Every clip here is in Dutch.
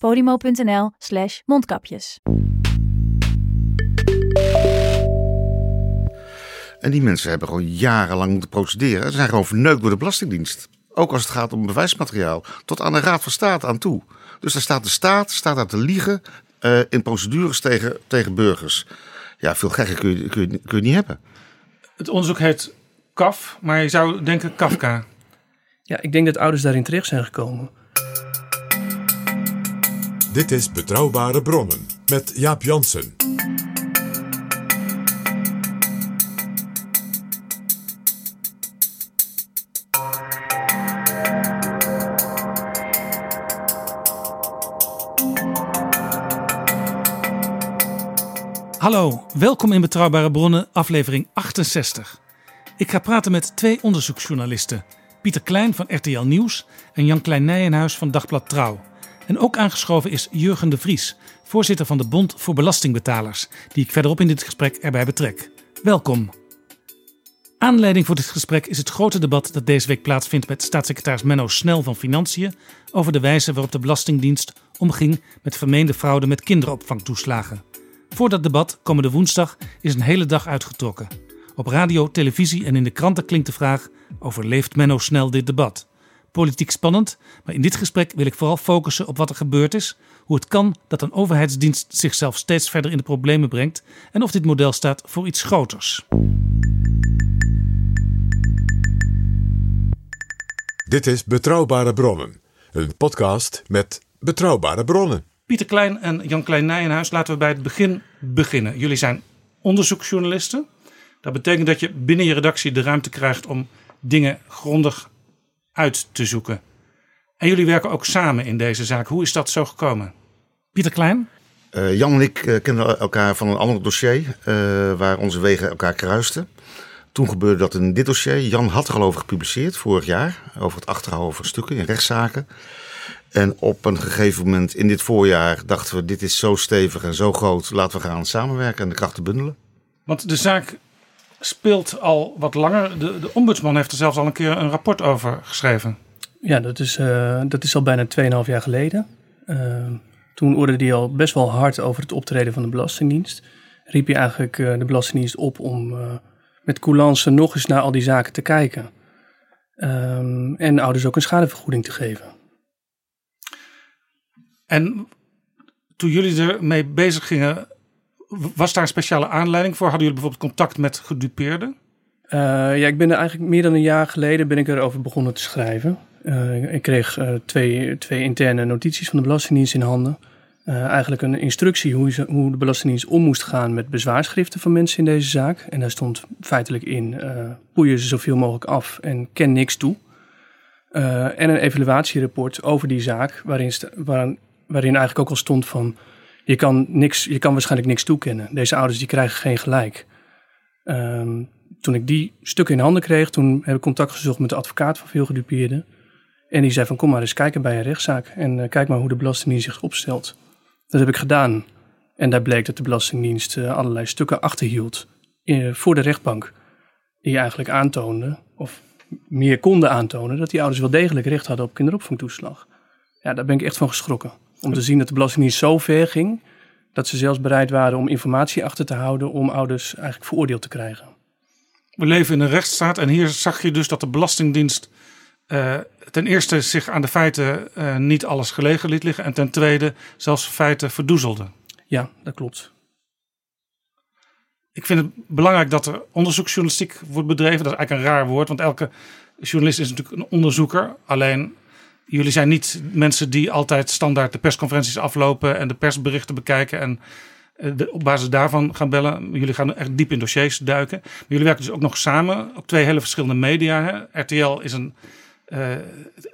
podimo.nl slash mondkapjes. En die mensen hebben gewoon jarenlang moeten procederen. Ze zijn gewoon verneukt door de Belastingdienst. Ook als het gaat om bewijsmateriaal. Tot aan de Raad van State aan toe. Dus daar staat de staat staat daar te liegen eh, in procedures tegen, tegen burgers. Ja, veel gekker kun je, kun, je, kun je niet hebben. Het onderzoek heet KAF, maar je zou denken Kafka. Ja, ik denk dat ouders daarin terecht zijn gekomen. Dit is Betrouwbare Bronnen met Jaap Jansen. Hallo, welkom in Betrouwbare Bronnen, aflevering 68. Ik ga praten met twee onderzoeksjournalisten. Pieter Klein van RTL Nieuws en Jan Klein Nijenhuis van Dagblad Trouw. En ook aangeschoven is Jurgen de Vries, voorzitter van de Bond voor Belastingbetalers, die ik verderop in dit gesprek erbij betrek. Welkom. Aanleiding voor dit gesprek is het grote debat dat deze week plaatsvindt met staatssecretaris Menno Snel van Financiën over de wijze waarop de Belastingdienst omging met vermeende fraude met kinderopvangtoeslagen. Voor dat debat, komende woensdag, is een hele dag uitgetrokken. Op radio, televisie en in de kranten klinkt de vraag: overleeft Menno snel dit debat? Politiek spannend, maar in dit gesprek wil ik vooral focussen op wat er gebeurd is, hoe het kan dat een overheidsdienst zichzelf steeds verder in de problemen brengt en of dit model staat voor iets groters. Dit is Betrouwbare Bronnen, een podcast met betrouwbare bronnen. Pieter Klein en Jan Klein Nijenhuis, laten we bij het begin beginnen. Jullie zijn onderzoeksjournalisten. Dat betekent dat je binnen je redactie de ruimte krijgt om dingen grondig uit te zoeken. En jullie werken ook samen in deze zaak. Hoe is dat zo gekomen? Pieter Klein? Eh, Jan en ik eh, kenden elkaar van een ander dossier eh, waar onze wegen elkaar kruisten. Toen gebeurde dat in dit dossier. Jan had er al over gepubliceerd vorig jaar. Over het achterhouden van stukken in rechtszaken. En op een gegeven moment in dit voorjaar dachten we: dit is zo stevig en zo groot. Laten we gaan samenwerken en de krachten bundelen. Want de zaak speelt al wat langer. De, de ombudsman heeft er zelfs al een keer een rapport over geschreven. Ja, dat is, eh, dat is al bijna 2,5 jaar geleden. Eh, toen oorderde hij al best wel hard over het optreden van de Belastingdienst. Riep hij eigenlijk eh, de Belastingdienst op om met coulance nog eens naar al die zaken te kijken. Ehm, en ouders ook een schadevergoeding te geven. En toen jullie ermee bezig gingen, was daar een speciale aanleiding voor? Hadden jullie bijvoorbeeld contact met gedupeerden? Eh, ja, ik ben er eigenlijk meer dan een jaar geleden ben ik erover begonnen te schrijven. Eh, ik kreeg eh, twee, twee interne notities van de Belastingdienst in handen. Eigenlijk een instructie hoe, hoe de Belastingdienst om moest gaan met bezwaarschriften van mensen in deze zaak. En daar stond feitelijk in, poeien ze zoveel mogelijk af en ken niks toe. En een evaluatierapport over die zaak, waarin, waarin eigenlijk ook al stond van... Je kan, niks, je kan waarschijnlijk niks toekennen. Deze ouders die krijgen geen gelijk. Ehm, toen ik die stukken in handen kreeg, toen heb ik contact gezocht met de advocaat van veel gedupeerden. En die zei van kom maar eens kijken bij een rechtszaak en eh, kijk maar hoe de Belastingdienst zich opstelt. Dat heb ik gedaan. En daar bleek dat de Belastingdienst eh, allerlei stukken achterhield eh, voor de rechtbank. Die eigenlijk aantoonde, of meer konden aantonen, dat die ouders wel degelijk recht hadden op kinderopvangtoeslag. Ja, daar ben ik echt van geschrokken. Om te zien dat de Belastingdienst zo ver ging, dat ze zelfs bereid waren om informatie achter te houden om ouders eigenlijk veroordeeld te krijgen. We leven in een rechtsstaat en hier zag je dus dat de Belastingdienst eh, ten eerste zich aan de feiten eh, niet alles gelegen liet liggen en ten tweede zelfs feiten verdoezelde. Ja, dat klopt. Ik vind het belangrijk dat er onderzoeksjournalistiek wordt bedreven. Dat is eigenlijk een raar woord, want elke journalist is natuurlijk een onderzoeker. Alleen jullie zijn niet mensen die altijd standaard de persconferenties aflopen en de persberichten bekijken en eh, op basis daarvan gaan bellen. Jullie gaan echt diep in dossiers duiken. Maar jullie werken dus ook nog samen op twee hele verschillende media. Hè? RTL is een uh,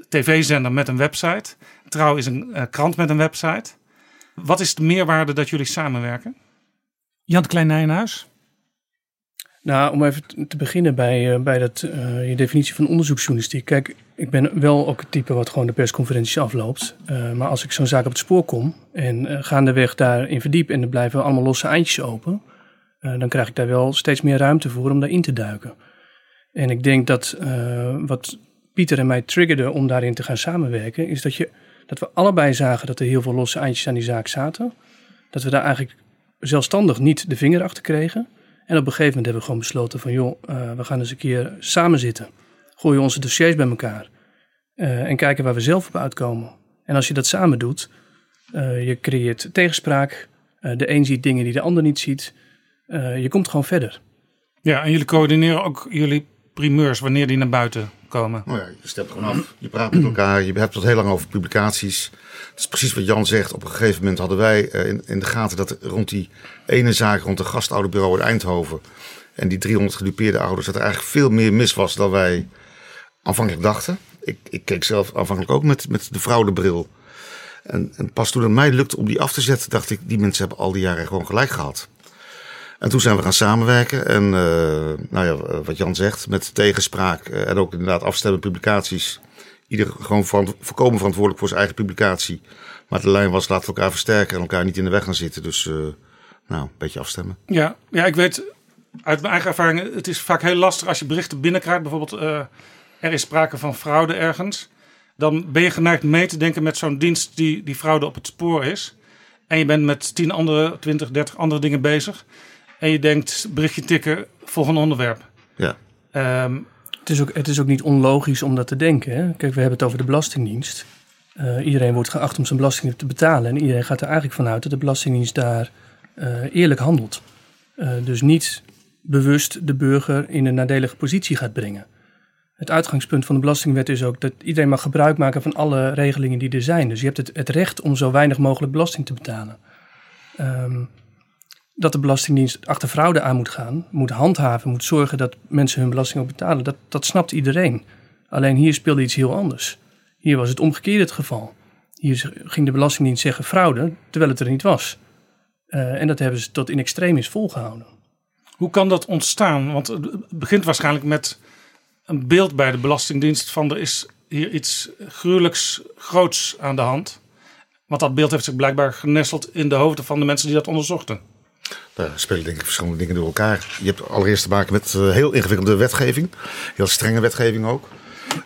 tv-zender met een website. Trouw is een uh, krant met een website. Wat is de meerwaarde dat jullie samenwerken? Jan Klein Nijenhuis? Nou, om even te beginnen bij, uh, bij dat, uh, je definitie van onderzoeksjournalistiek. Kijk, ik ben wel ook het type wat gewoon de persconferenties afloopt. Uh, maar als ik zo'n zaak op het spoor kom en gaandeweg daarin verdiep en er blijven allemaal losse eindjes open, dan krijg ik daar wel steeds meer ruimte voor om daarin te duiken. En ik denk dat wat Pieter en mij triggerde om daarin te gaan samenwerken, is dat, je, dat we allebei zagen dat er heel veel losse eindjes aan die zaak zaten. Dat we daar eigenlijk zelfstandig niet de vinger achter kregen. En op een gegeven moment hebben we gewoon besloten van joh, uh, we gaan eens een keer samen zitten. Gooien onze dossiers bij elkaar. Uh, en kijken waar we zelf op uitkomen. En als je dat samen doet, uh, je creëert tegenspraak. de een ziet dingen die de ander niet ziet. je komt gewoon verder. Ja, en jullie coördineren ook jullie primeurs wanneer die naar buiten komen. Nou ja, je stemt gewoon af. Je praat met elkaar. Je hebt het heel lang over publicaties. Het is precies wat Jan zegt. Op een gegeven moment hadden wij in, in de gaten dat rond die ene zaak rond de gastouderbureau in Eindhoven en die 300 gedupeerde ouders, dat er eigenlijk veel meer mis was dan wij aanvankelijk dachten. Ik, ik keek zelf aanvankelijk ook met, met de fraudebril. En, en pas toen het mij lukte om die af te zetten, dacht ik, die mensen hebben al die jaren gewoon gelijk gehad. En toen zijn we gaan samenwerken. En uh, nou ja, wat Jan zegt, met tegenspraak uh, en ook inderdaad afstemmen publicaties. Ieder gewoon voorkomen verantwoordelijk voor zijn eigen publicatie. Maar de lijn was, laten we elkaar versterken en elkaar niet in de weg gaan zitten. Dus nou, een beetje afstemmen. Ja, ja, ik weet uit mijn eigen ervaring, het is vaak heel lastig als je berichten binnenkrijgt. Bijvoorbeeld, er is sprake van fraude ergens. Dan ben je geneigd mee te denken met zo'n dienst die die fraude op het spoor is. En je bent met 10 andere, 20, 30 andere dingen bezig. En je denkt, berichtje tikken, volgende onderwerp. Ja. Um, het, is ook, het is ook niet onlogisch om dat te denken. Hè? Kijk, we hebben het over de Belastingdienst. Uh, iedereen wordt geacht om zijn belasting te betalen. En iedereen gaat er eigenlijk vanuit dat de Belastingdienst daar uh, eerlijk handelt. Uh, dus niet bewust de burger in een nadelige positie gaat brengen. Het uitgangspunt van de Belastingwet is ook dat iedereen mag gebruik maken van alle regelingen die er zijn. Dus je hebt het, het recht om zo weinig mogelijk belasting te betalen. Um, dat de Belastingdienst achter fraude aan moet gaan, moet handhaven, moet zorgen dat mensen hun belasting ook betalen, dat, dat snapt iedereen. Alleen hier speelde iets heel anders. Hier was het omgekeerde het geval. Hier ging de Belastingdienst zeggen fraude, terwijl het er niet was. Uh, en dat hebben ze tot in extremis volgehouden. Hoe kan dat ontstaan? Want het begint waarschijnlijk met een beeld bij de Belastingdienst van er is hier iets gruwelijks groots aan de hand. Want dat beeld heeft zich blijkbaar genesteld in de hoofden van de mensen die dat onderzochten. Daar spelen denk ik verschillende dingen door elkaar. Je hebt allereerst te maken met uh, heel ingewikkelde wetgeving. Heel strenge wetgeving ook.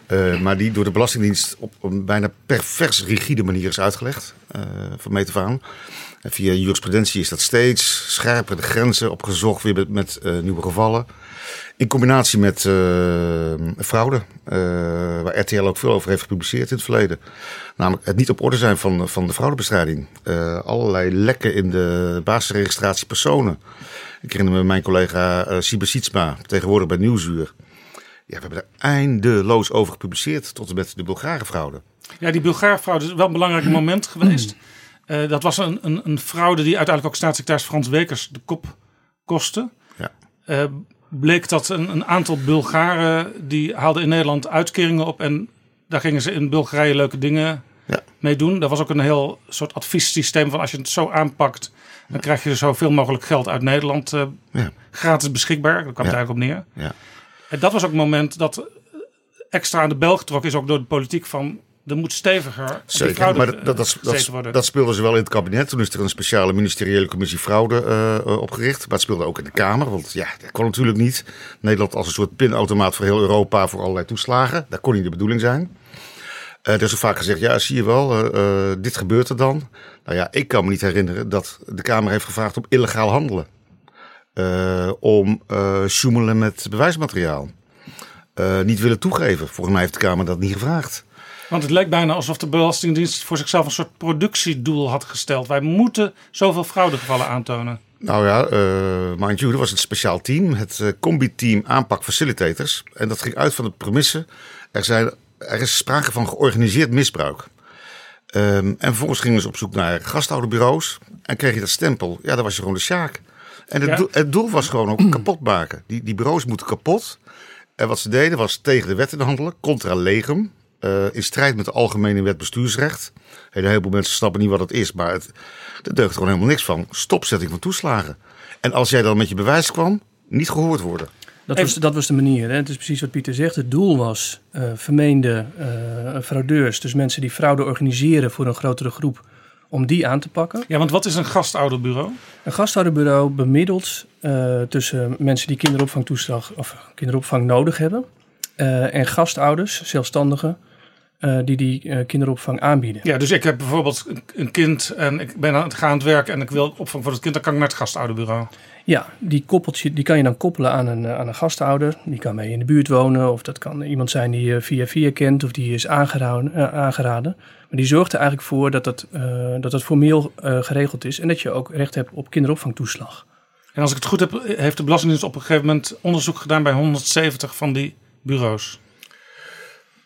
Uh, maar die door de Belastingdienst op een bijna pervers rigide manier is uitgelegd. Uh, van meet af aan. En via jurisprudentie is dat steeds scherper de grenzen opgezocht weer met, met nieuwe gevallen. In combinatie met fraude, RTL ook veel over heeft gepubliceerd in het verleden. Namelijk het niet op orde zijn van, van de fraudebestrijding. Uh, allerlei lekken in de basisregistratie personen. Ik herinner me mijn collega uh, Siebe Sietsma, tegenwoordig bij Nieuwsuur. Ja, we hebben er eindeloos over gepubliceerd tot en met de Bulgarenfraude. Ja, die Bulgarenfraude is wel een belangrijk moment geweest. Uh, dat was een, een, een, fraude die uiteindelijk ook staatssecretaris Frans Wekers de kop kostte. Ja. Bleek dat een, een aantal Bulgaren die haalden in Nederland uitkeringen op en daar gingen ze in Bulgarije leuke dingen ja. mee doen. Dat was ook een heel soort adviessysteem van als je het zo aanpakt, dan krijg je zoveel mogelijk geld uit Nederland uh, ja. gratis beschikbaar. Daar kwam het eigenlijk op neer. Ja. En dat was ook het moment dat extra aan de bel getrokken is, ook door de politiek van er moet steviger. Zeker, maar dat, dat, dat, dat, dat speelde ze wel in het kabinet. Toen is er een speciale ministeriële commissie fraude uh, opgericht. Maar het speelde ook in de Kamer. Want ja, dat kon natuurlijk niet. Nederland als een soort pinautomaat voor heel Europa voor allerlei toeslagen. Dat kon niet de bedoeling zijn. Uh, er is ook vaak gezegd, ja, zie je wel, uh, dit gebeurt er dan. Nou ja, ik kan me niet herinneren dat de Kamer heeft gevraagd om illegaal handelen. om sjoemelen met bewijsmateriaal. niet willen toegeven. Volgens mij heeft de Kamer dat niet gevraagd. Want het lijkt bijna alsof de Belastingdienst voor zichzelf een soort productiedoel had gesteld. Wij moeten zoveel fraudegevallen aantonen. Nou ja, uh, mind you, er was een speciaal team, het uh, combi-team aanpak facilitators. En dat ging uit van de premisse, er, zijn, er is sprake van georganiseerd misbruik. Um, en vervolgens gingen ze op zoek naar gasthouderbureaus en kreeg je dat stempel. Ja, dan was je gewoon de sjaak. En het, doel, het doel was gewoon ook kapot maken. Die, die bureaus moeten kapot. En wat ze deden was tegen de wet in handelen, contra legum. Uh, in strijd met de algemene wet bestuursrecht. Een heleboel mensen snappen niet wat het is, maar het, er deugt gewoon helemaal niks van. Stopzetting van toeslagen. En als jij dan met je bewijs kwam, niet gehoord worden. Dat was, dat was de manier. Hè? Het is precies wat Pieter zegt. Het doel was uh, vermeende uh, fraudeurs, dus mensen die fraude organiseren voor een grotere groep, om die aan te pakken. Ja, want wat is een gastouderbureau? Een gastouderbureau bemiddelt uh, tussen mensen die kinderopvangtoeslag of kinderopvang nodig hebben en gastouders, zelfstandigen, uh, die die uh, kinderopvang aanbieden. Ja, dus ik heb bijvoorbeeld een kind en ik ben aan het gaan aan het werk en ik wil opvang voor het kind, dan kan ik naar het gastouderbureau. Ja, die, koppelt je, die kan je dan koppelen aan een, aan een gastouder. Die kan mee in de buurt wonen of dat kan iemand zijn die je via via kent of die is aangeraden. Uh, aangeraden. Maar die zorgt er eigenlijk voor dat dat, dat, dat formeel geregeld is en dat je ook recht hebt op kinderopvangtoeslag. En als ik het goed heb, heeft de Belastingdienst op een gegeven moment onderzoek gedaan bij 170 van die bureaus.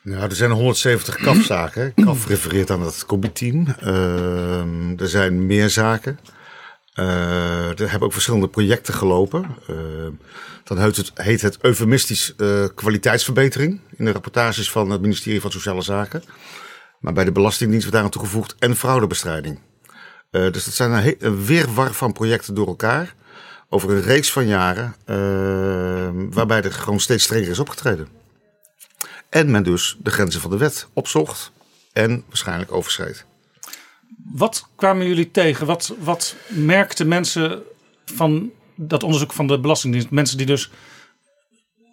Nou, er zijn 170 kafzaken. Kaf refereert aan het combi-team. Uh, er zijn meer zaken. Uh, er hebben ook verschillende projecten gelopen. Uh, dan heet het, heet het eufemistisch uh, kwaliteitsverbetering in de rapportages van het ministerie van Sociale Zaken. Maar bij de Belastingdienst wordt daar aan toegevoegd en fraudebestrijding. dus dat zijn een, een weerwar van projecten door elkaar over een reeks van jaren, waarbij er gewoon steeds strenger is opgetreden. En men dus de grenzen van de wet opzocht en waarschijnlijk overschreed. Wat kwamen jullie tegen? Wat, wat merkten mensen van dat onderzoek van de Belastingdienst? Mensen die dus,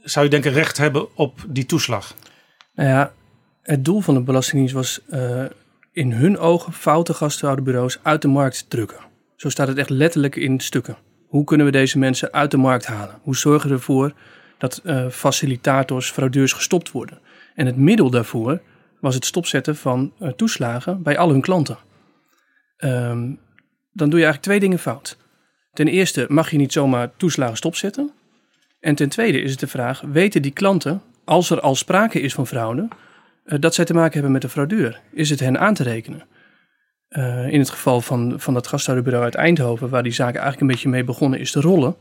zou je denken, recht hebben op die toeslag? Nou ja, het doel van de Belastingdienst was uh, in hun ogen foute gasthouderbureaus uit de markt drukken. Zo staat het echt letterlijk in stukken. Hoe kunnen we deze mensen uit de markt halen? Hoe zorgen we ervoor dat uh, facilitators, fraudeurs gestopt worden? En het middel daarvoor was het stopzetten van uh, toeslagen bij al hun klanten. Um, dan doe je eigenlijk twee dingen fout. Ten eerste mag je niet zomaar toeslagen stopzetten. En ten tweede is het de vraag: weten die klanten, als er al sprake is van fraude, uh, dat zij te maken hebben met een fraudeur? Is het hen aan te rekenen? Uh, in het geval van, van dat gasthouderbureau uit Eindhoven, waar die zaak eigenlijk een beetje mee begonnen is te rollen,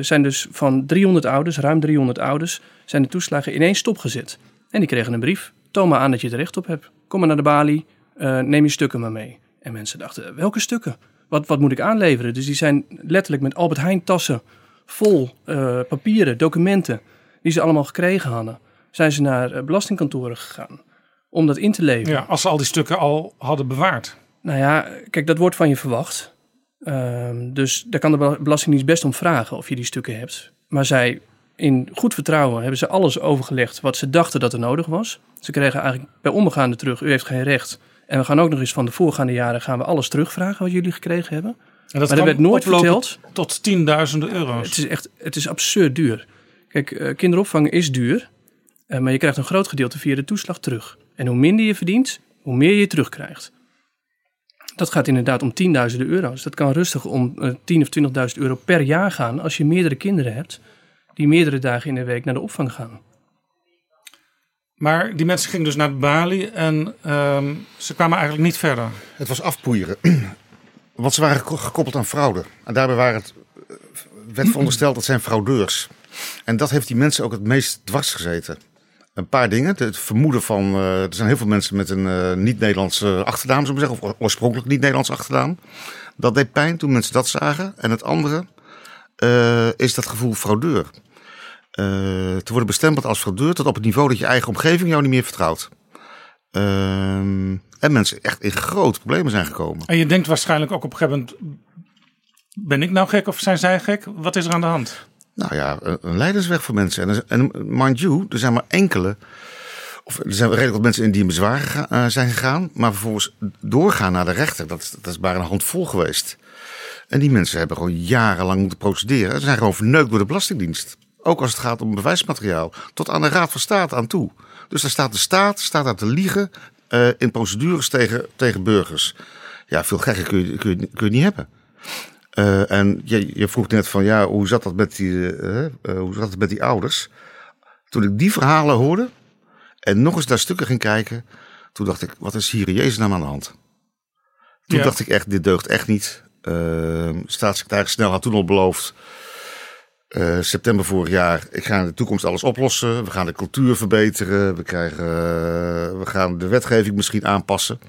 zijn dus van 300 ouders, ruim 300 ouders, zijn de toeslagen ineens stopgezet. En die kregen een brief. Toon maar aan dat je er recht op hebt. Kom maar naar de balie, uh, neem je stukken maar mee. En mensen dachten, welke stukken? Wat, wat moet ik aanleveren? Dus die zijn letterlijk met Albert Heijn tassen vol uh, papieren, documenten, die ze allemaal gekregen hadden, zijn ze naar uh, belastingkantoren gegaan om dat in te leveren. Ja, als ze al die stukken al hadden bewaard. Nou ja, kijk, dat wordt van je verwacht. Uh, dus daar kan de Belastingdienst best om vragen of je die stukken hebt. Maar zij in goed vertrouwen hebben ze alles overgelegd wat ze dachten dat er nodig was. Ze kregen eigenlijk bij onbegaande terug, u heeft geen recht. En we gaan ook nog eens van de voorgaande jaren gaan we alles terugvragen wat jullie gekregen hebben. En dat maar er werd nooit verteld. Tot tienduizenden euro's. Het is echt, het is absurd duur. Kijk, uh, kinderopvang is duur, uh, maar je krijgt een groot gedeelte via de toeslag terug. En hoe minder je verdient, hoe meer je terugkrijgt. Dat gaat inderdaad om tienduizenden euro's. Dat kan rustig om uh, 10 of 20.000 euro per jaar gaan als je meerdere kinderen hebt die meerdere dagen in de week naar de opvang gaan. Maar die mensen gingen dus naar Bali en um, ze kwamen eigenlijk niet verder. Het was afpoeieren. Want ze waren gekoppeld aan fraude. En daarbij waren het, werd verondersteld dat zijn fraudeurs. En dat heeft die mensen ook het meest dwars gezeten. Een paar dingen. Het vermoeden van. Uh, er zijn heel veel mensen met een uh, niet-Nederlandse achternaam, zou ik zeggen. Of oorspronkelijk niet-Nederlandse achternaam. Dat deed pijn toen mensen dat zagen. En het andere uh, is dat gevoel fraudeur. Uh, te worden bestempeld als fraudeur tot op het niveau dat je eigen omgeving jou niet meer vertrouwt. Uh, en mensen echt in grote problemen zijn gekomen. En je denkt waarschijnlijk ook op een gegeven moment: ben ik nou gek of zijn zij gek? Wat is er aan de hand? Nou ja, een, leidersweg voor mensen. En, en mind you, er zijn maar enkele. Of er zijn redelijk wat mensen in die in bezwaar uh, zijn gegaan. Maar vervolgens doorgaan naar de rechter. Dat, dat is maar een handvol geweest. En die mensen hebben gewoon jarenlang moeten procederen. Ze zijn gewoon verneukt door de Belastingdienst. Ook als het gaat om bewijsmateriaal. Tot aan de Raad van State aan toe. Dus daar staat de staat staat daar te liegen uh, in procedures tegen, tegen burgers. Ja, veel gekker kun je, kun je, kun je niet hebben. Uh, en je, je, vroeg net van ja, hoe zat dat met die, uh, hoe zat het met die ouders? Toen ik die verhalen hoorde en nog eens naar stukken ging kijken, toen dacht ik, wat is hier in Jezus naam aan de hand? Toen Ja. dacht ik echt, dit deugt echt niet. Staatssecretaris Snel had toen al beloofd, uh, september vorig jaar, ik ga in de toekomst alles oplossen. We gaan de cultuur verbeteren, we, krijgen, uh, we gaan de wetgeving misschien aanpassen.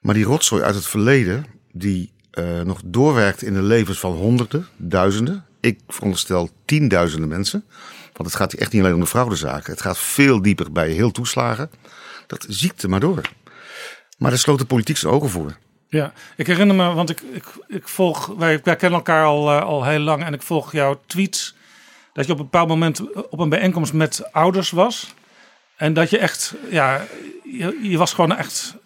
Maar die rotzooi uit het verleden, die uh, nog doorwerkt in de levens van honderden, duizenden. Ik veronderstel tienduizenden mensen. Want het gaat echt niet alleen om de fraudezaken. Het gaat veel dieper bij heel toeslagen. Dat ziekte maar door. Maar daar sloot de politiek zijn ogen voor. Ja, ik herinner me, want ik, ik, ik volg, wij, kennen elkaar al, uh, al heel lang en ik volg jouw tweets. Dat je op een bepaald moment op een bijeenkomst met ouders was. En dat je echt, ja, je, je was gewoon echt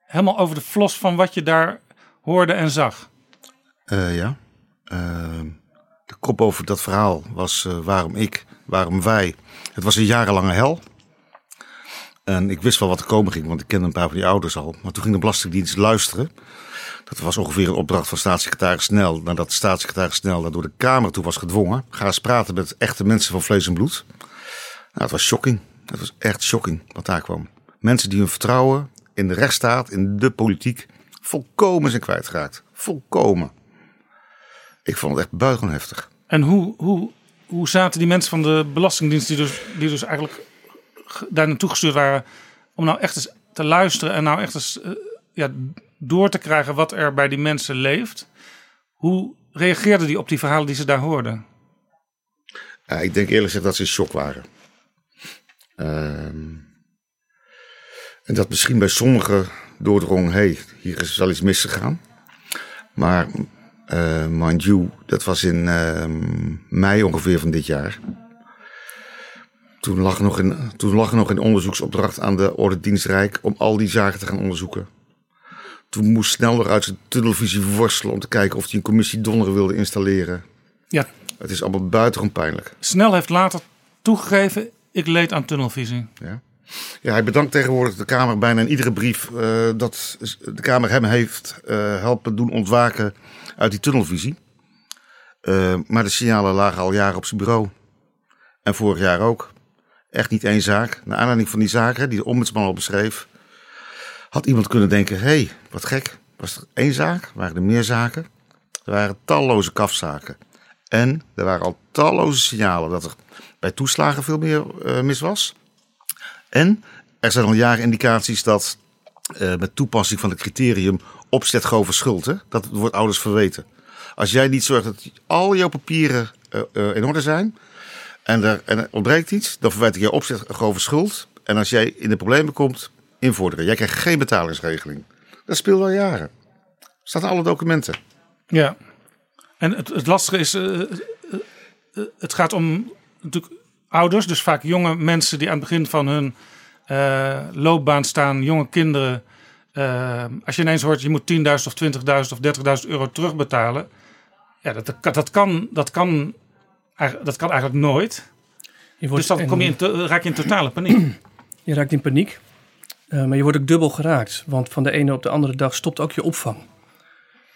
helemaal over de flos van wat je daar hoorde en zag. Uh, ja. Uh, de kop over dat verhaal was waarom ik, waarom wij. Het was een jarenlange hel. En ik wist wel wat er komen ging, want ik kende een paar van die ouders al. Maar toen ging de Belastingdienst luisteren. Dat was ongeveer een opdracht van staatssecretaris Snel. Nadat staatssecretaris Snel daar door de Kamer toe was gedwongen. Ga eens praten met echte mensen van vlees en bloed. Nou, het was shocking. Het was echt shocking wat daar kwam. Mensen die hun vertrouwen in de rechtsstaat, in de politiek, volkomen zijn kwijtgeraakt. Volkomen. Ik vond het echt buitengewoon heftig. En hoe, hoe, hoe zaten die mensen van de Belastingdienst, die dus, die dus eigenlijk daar naartoe gestuurd waren, om nou echt eens te luisteren en nou echt eens uh, ja, door te krijgen wat er bij die mensen leeft? Hoe reageerden die op die verhalen die ze daar hoorden? Ja, ik denk eerlijk gezegd dat ze in shock waren. Uh, en dat misschien bij sommigen doordrong, hé, hey, hier is wel iets misgegaan. Maar uh, mind you, dat was in uh, mei ongeveer van dit jaar. Toen lag, nog in, toen lag er nog een onderzoeksopdracht aan de Orde Dienstrijk om al die zaken te gaan onderzoeken. Toen moest snel nog uit zijn tunnelvisie worstelen om te kijken of hij een commissie Donneren wilde installeren. Ja. Het is allemaal buitengewoon pijnlijk. Snel heeft later toegegeven, ik leed aan tunnelvisie. Ja. Ja, hij bedankt tegenwoordig de Kamer bijna in iedere brief uh, dat de Kamer hem heeft uh, helpen doen ontwaken uit die tunnelvisie. Uh, maar de signalen lagen al jaren op zijn bureau. En vorig jaar ook. Echt niet één zaak. Naar aanleiding van die zaken die de ombudsman al beschreef, had iemand kunnen denken: hé, hey, wat gek. Was er één zaak? Waren er meer zaken? Er waren talloze kafzaken. En er waren al talloze signalen dat er bij toeslagen veel meer uh, mis was. En er zijn al jaren indicaties dat uh, met toepassing van het criterium opzet grove hè, dat wordt ouders verweten. Als jij niet zorgt dat al jouw papieren uh, in orde zijn en er, en ontbreekt iets, dan verwijt ik je opzet grove schuld. En als jij in de problemen komt, invorderen. Jij krijgt geen betalingsregeling. Dat speelt al jaren. Staat in alle documenten. Ja. En het, het lastige is, uh, het gaat om natuurlijk ouders, dus vaak jonge mensen die aan het begin van hun loopbaan staan, jonge kinderen. Als je ineens hoort, je moet 10.000 of 20.000 of 30.000 euro terugbetalen. Ja, dat, dat, kan, dat, kan, dat kan eigenlijk nooit. Je wordt, dus dan kom je in raak je in totale paniek. Je raakt in paniek. Uh, maar je wordt ook dubbel geraakt. Want van de ene op de andere dag stopt ook je opvang.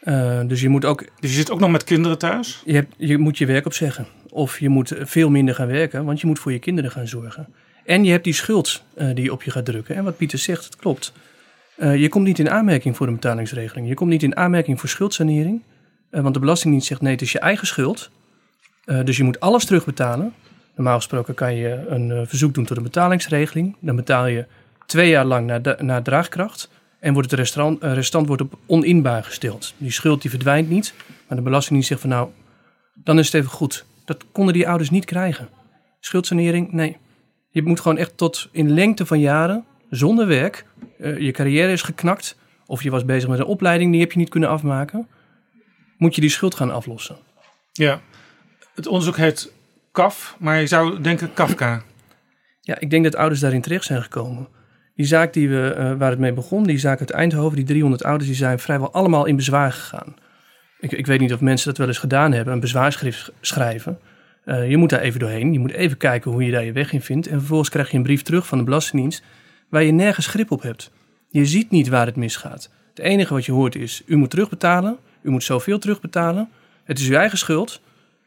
Uh, dus je moet ook. Dus je zit ook nog met kinderen thuis? Je, hebt, je moet je werk opzeggen. Of je moet veel minder gaan werken, want je moet voor je kinderen gaan zorgen. En je hebt die schuld uh, die op je gaat drukken. En wat Pieter zegt, het klopt. Je komt niet in aanmerking voor een betalingsregeling. Je komt niet in aanmerking voor schuldsanering. Want de Belastingdienst zegt nee, het is je eigen schuld. Dus je moet alles terugbetalen. Normaal gesproken kan je een verzoek doen tot een betalingsregeling. Dan betaal je twee jaar lang naar, naar draagkracht. En wordt het restant, restant wordt op oninbaar gesteld. Die schuld die verdwijnt niet. Maar de Belastingdienst zegt van nou, dan is het even goed. Dat konden die ouders niet krijgen. Schuldsanering, nee. Je moet gewoon echt tot in lengte van jaren, zonder werk, je carrière is geknakt, of je was bezig met een opleiding, die heb je niet kunnen afmaken, moet je die schuld gaan aflossen. Ja, het onderzoek heet KAF, maar je zou denken Kafka. Ja, ik denk dat ouders daarin terecht zijn gekomen. Die zaak die we, uh, waar het mee begon, die zaak uit Eindhoven, die 300 ouders, die zijn vrijwel allemaal in bezwaar gegaan. Ik, ik weet niet of mensen dat wel eens gedaan hebben, een bezwaarschrift schrijven. Uh, je moet daar even doorheen. Je moet even kijken hoe je daar je weg in vindt. En vervolgens krijg je een brief terug van de Belastingdienst waar je nergens grip op hebt. Je ziet niet waar het misgaat. Het enige wat je hoort is: u moet terugbetalen. U moet zoveel terugbetalen. Het is uw eigen schuld.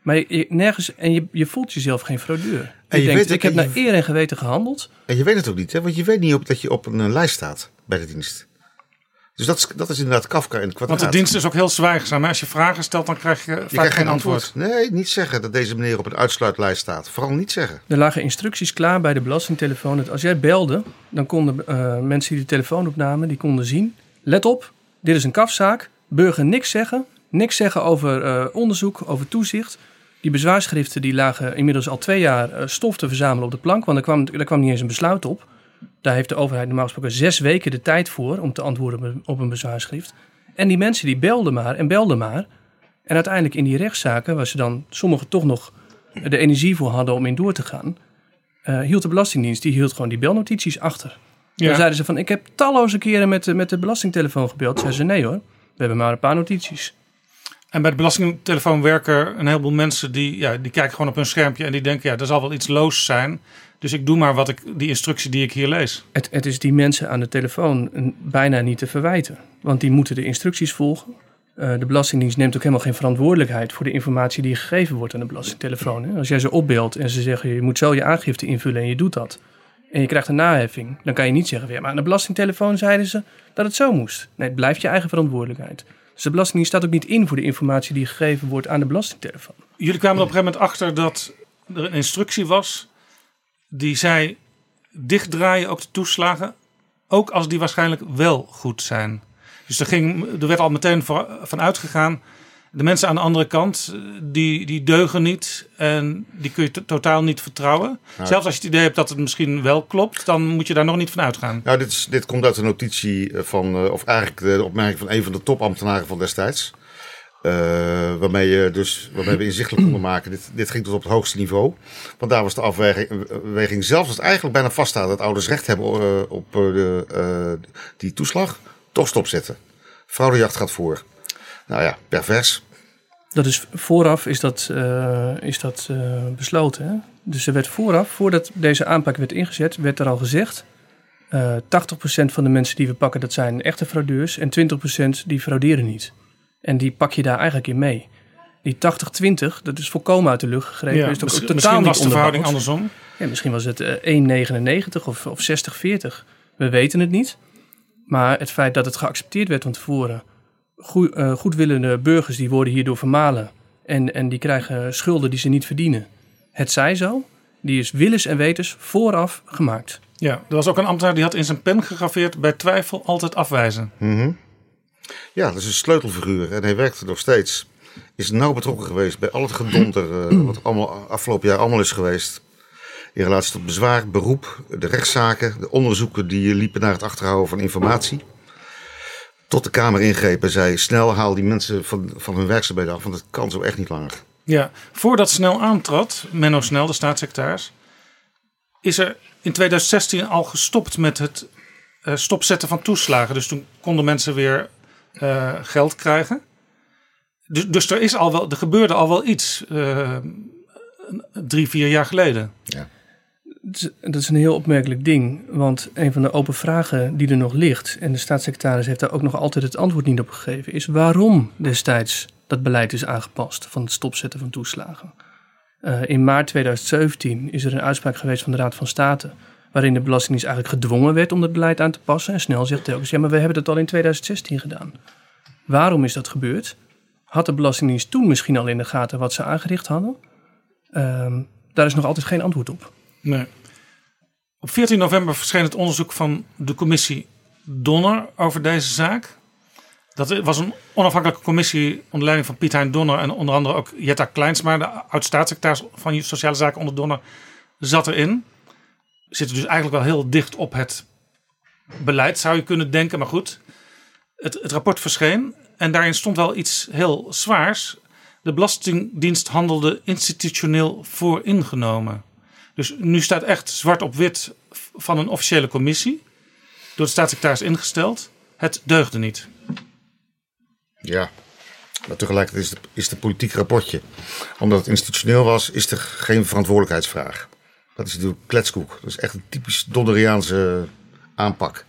Maar je, nergens, en je, je voelt jezelf geen fraudeur. En je, denkt, ik heb naar eer en geweten gehandeld. En je weet het ook niet, hè? want je weet niet op, dat je op een lijst staat bij de dienst. Dus dat is, dat is inderdaad Kafka in het kwadraat. Want de dienst is ook heel zwijgzaam. Maar als je vragen stelt, dan krijg je vaak geen antwoord. Nee, niet zeggen dat deze meneer op een uitsluitlijst staat. Vooral niet zeggen. Er lagen instructies klaar bij de belastingtelefoon. Dat als jij belde, dan konden uh, mensen die de telefoon opnamen, die konden zien. Let op, dit is een kafzaak. Burger niks zeggen. Niks zeggen over uh, onderzoek, over toezicht. Die bezwaarschriften die lagen inmiddels al twee jaar uh, stof te verzamelen op de plank. Want er kwam, er kwam niet eens een besluit op. Daar heeft de overheid normaal gesproken zes weken de tijd voor om te antwoorden op een bezwaarschrift. En die mensen die belden maar en belden maar. En uiteindelijk in die rechtszaken, waar ze dan sommigen toch nog de energie voor hadden om in door te gaan, uh, hield de Belastingdienst die hield gewoon die belnotities achter. Ja. Dan zeiden ze van, ik heb talloze keren met de, met de belastingtelefoon gebeld. Zeiden ze, nee hoor, we hebben maar een paar notities. En bij de belastingtelefoon werken een heleboel mensen die, ja, die kijken gewoon op hun schermpje en die denken, ja, er zal wel iets loos zijn. Dus ik doe maar wat ik, die instructie die ik hier lees. Het, het is die mensen aan de telefoon bijna niet te verwijten. Want die moeten de instructies volgen. Uh, de Belastingdienst neemt ook helemaal geen verantwoordelijkheid voor de informatie die gegeven wordt aan de belastingtelefoon. Als jij ze opbeelt en ze zeggen je moet zo je aangifte invullen en je doet dat. En je krijgt een naheffing, dan kan je niet zeggen, ja, maar aan de belastingtelefoon zeiden ze dat het zo moest. Nee, het blijft je eigen verantwoordelijkheid. Dus de Belastingdienst staat ook niet in voor de informatie die gegeven wordt aan de belastingtelefoon. Jullie kwamen op een gegeven moment achter dat er een instructie was die zei dichtdraaien ook de toeslagen, ook als die waarschijnlijk wel goed zijn. Dus er, ging, er werd al meteen van uitgegaan, de mensen aan de andere kant, die, die deugen niet en die kun je totaal niet vertrouwen. Zelfs als je het idee hebt dat het misschien wel klopt, dan moet je daar nog niet van uitgaan. Nou, dit, is, dit komt uit de notitie van, eh, of eigenlijk de opmerking van een van de topambtenaren van destijds. Uh, waarmee, je dus, waarmee we inzichtelijk konden maken. Dit, dit ging tot op het hoogste niveau. Want daar was de afweging, zelfs als het eigenlijk bijna vaststaat dat ouders recht hebben op de, uh, die toeslag, toch stopzetten. Fraudejacht gaat voor. Nou ja, pervers. Dat is vooraf is dat, is dat besloten. Hè? Dus er werd vooraf, voordat deze aanpak werd ingezet, werd er al gezegd. 80% van de mensen die we pakken, dat zijn echte fraudeurs. En 20% die frauderen niet. En die pak je daar eigenlijk in mee. Die 80-20, dat is volkomen uit de lucht gegrepen. Ja, is totaal misschien was de verhouding andersom. Ja, misschien was het uh, eh, 1,99 of, of 60-40. We weten het niet. Maar het feit dat het geaccepteerd werd van tevoren. Goed, uh, goedwillende burgers die worden hierdoor vermalen. En, en die krijgen schulden die ze niet verdienen. Het zij zo. Die is willens en wetens vooraf gemaakt. Ja, er was ook een ambtenaar die had in zijn pen gegraveerd... bij twijfel altijd afwijzen. Mm ja, dat is een sleutelfiguur en hij werkt nog steeds. Is nauw betrokken geweest bij al het gedonder uh, wat allemaal afgelopen jaar allemaal is geweest. In relatie tot bezwaar, beroep, de rechtszaken, de onderzoeken die liepen naar het achterhouden van informatie. Tot de Kamer ingrepen en zei: snel haal die mensen van, van hun werkzaamheden af, want het kan zo echt niet langer. Ja, voordat Snel aantrad, Menno Snel, de staatssecretaris, is er in 2016 al gestopt met het uh, stopzetten van toeslagen. Dus toen konden mensen weer uh, geld krijgen. Dus, dus er, is al wel, er gebeurde al wel iets uh, drie, vier jaar geleden. Ja. Dat is een heel opmerkelijk ding. Want een van de open vragen die er nog ligt, en de staatssecretaris heeft daar ook nog altijd het antwoord niet op gegeven, is waarom destijds dat beleid is aangepast van het stopzetten van toeslagen. Uh, in maart 2017 is er een uitspraak geweest van de Raad van State waarin de Belastingdienst eigenlijk gedwongen werd om dat beleid aan te passen. En snel zegt telkens, ja, maar we hebben het al in 2016 gedaan. Waarom is dat gebeurd? Had de Belastingdienst toen misschien al in de gaten wat ze aangericht hadden? Uh, daar is nog altijd geen antwoord op. Nee. Op 14 november verscheen het onderzoek van de commissie Donner over deze zaak. Dat was een onafhankelijke commissie onder leiding van Piet Hein Donner en onder andere ook Jetta Kleinsma, de oud-staatssecretaris van Sociale Zaken onder Donner, zat erin zitten dus eigenlijk wel heel dicht op het beleid, zou je kunnen denken. Maar goed, het, het rapport verscheen en daarin stond wel iets heel zwaars. De Belastingdienst handelde institutioneel vooringenomen. Dus nu staat echt zwart op wit van een officiële commissie, door de staatssecretaris ingesteld. Het deugde niet. Ja, Maar tegelijkertijd is het, is het een politiek rapportje. Omdat het institutioneel was, is er geen verantwoordelijkheidsvraag. Dat is natuurlijk kletskoek. Dat is echt een typisch Donderiaanse aanpak.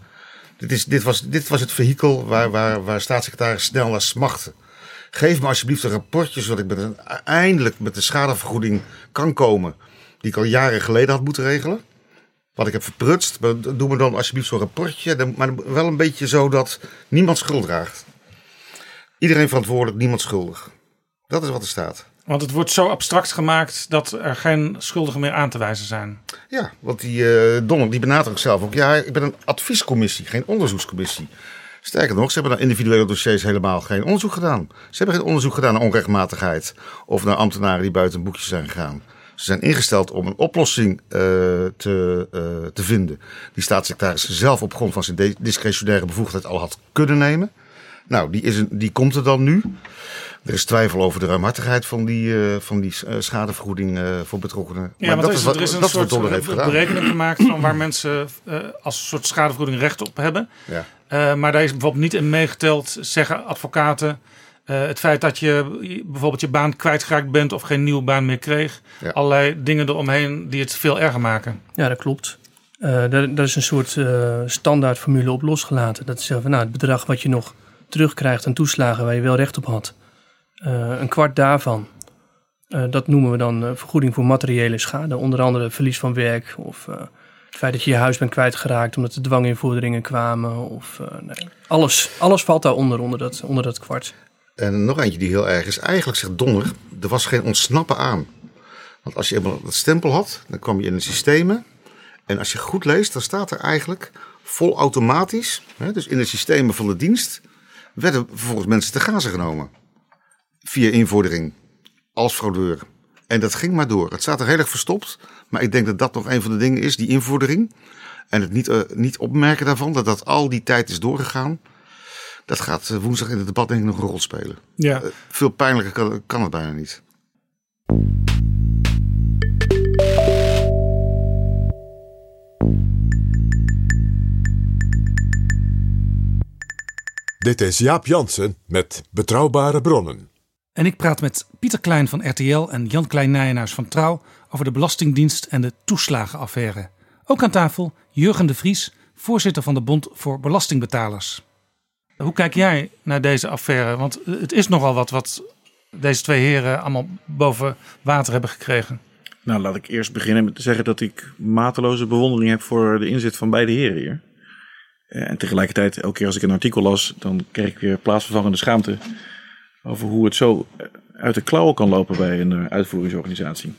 Dit, is, dit, was, dit was het vehikel waar, waar, waar staatssecretaris snel naar smachtte. Geef me alsjeblieft een rapportje, zodat ik met een, eindelijk met de schadevergoeding kan komen. Die ik al jaren geleden had moeten regelen. Wat ik heb verprutst. Doe me dan alsjeblieft zo'n rapportje. Maar wel een beetje zo dat niemand schuld draagt. Iedereen verantwoordelijk, niemand schuldig. Dat is wat er staat. Want het wordt zo abstract gemaakt dat er geen schuldigen meer aan te wijzen zijn. Ja, want die eh Donner die benadrukt zelf ook. Ja, ik ben een adviescommissie, geen onderzoekscommissie. Sterker nog, ze hebben naar individuele dossiers helemaal geen onderzoek gedaan. Ze hebben geen onderzoek gedaan naar onrechtmatigheid of naar ambtenaren die buiten een boekje zijn gegaan. Ze zijn ingesteld om een oplossing eh, te, eh, te vinden. Die staatssecretaris zelf op grond van zijn discretionaire bevoegdheid al had kunnen nemen. Nou, die, is een, die komt er dan nu. Er is twijfel over de ruimhartigheid van die, eh, van die schadevergoeding voor betrokkenen. Ja, want dat er is, wat, er is een dat soort heeft gedaan. berekening gemaakt van waar mensen als een soort schadevergoeding recht op hebben. Ja. Maar daar is bijvoorbeeld niet in meegeteld, zeggen advocaten, eh, het feit dat je bijvoorbeeld je baan kwijtgeraakt bent of geen nieuwe baan meer kreeg. Ja. Allerlei dingen eromheen die het veel erger maken. Ja, dat klopt. Eh daar, daar is een soort eh standaardformule op losgelaten. Dat is van, nou, het bedrag wat je nog terugkrijgt aan toeslagen waar je wel recht op had. eh, een kwart daarvan, eh, dat noemen we dan eh, vergoeding voor materiële schade. Onder andere verlies van werk of eh, het feit dat je je huis bent kwijtgeraakt omdat er dwanginvorderingen kwamen. Of, eh, nee. alles, alles valt daaronder, onder dat, onder dat kwart. En nog eentje die heel erg is. Eigenlijk zegt Donner, er was geen ontsnappen aan. Want als je eenmaal dat stempel had, dan kwam je in de systemen. En als je goed leest, dan staat er eigenlijk vol automatisch, hè, dus in de systemen van de dienst, werden vervolgens mensen te gazen genomen. Via invordering, als fraudeur. En dat ging maar door. Het staat er heel erg verstopt. Maar ik denk dat dat nog een van de dingen is, die invordering. En het niet, eh, niet opmerken daarvan, dat dat al die tijd is doorgegaan. Dat gaat eh, woensdag in het debat denk ik nog een rol spelen. Ja. Eh, Veel pijnlijker kan, kan het bijna niet. Dit is Jaap Jansen met Betrouwbare Bronnen. En ik praat met Pieter Klein van RTL en Jan Klein Nijenhuis van Trouw over de Belastingdienst en de toeslagenaffaire. Ook aan tafel Jurgen de Vries, voorzitter van de Bond voor Belastingbetalers. Hoe kijk jij naar deze affaire? Want het is nogal wat wat deze twee heren allemaal boven water hebben gekregen. Nou, laat ik eerst beginnen met te zeggen dat ik mateloze bewondering heb voor de inzet van beide heren hier. Eh, En tegelijkertijd, elke keer als ik een artikel las, dan kreeg ik weer plaatsvervangende schaamte over hoe het zo eh, uit de klauwen kan lopen bij een eh, uitvoeringsorganisatie.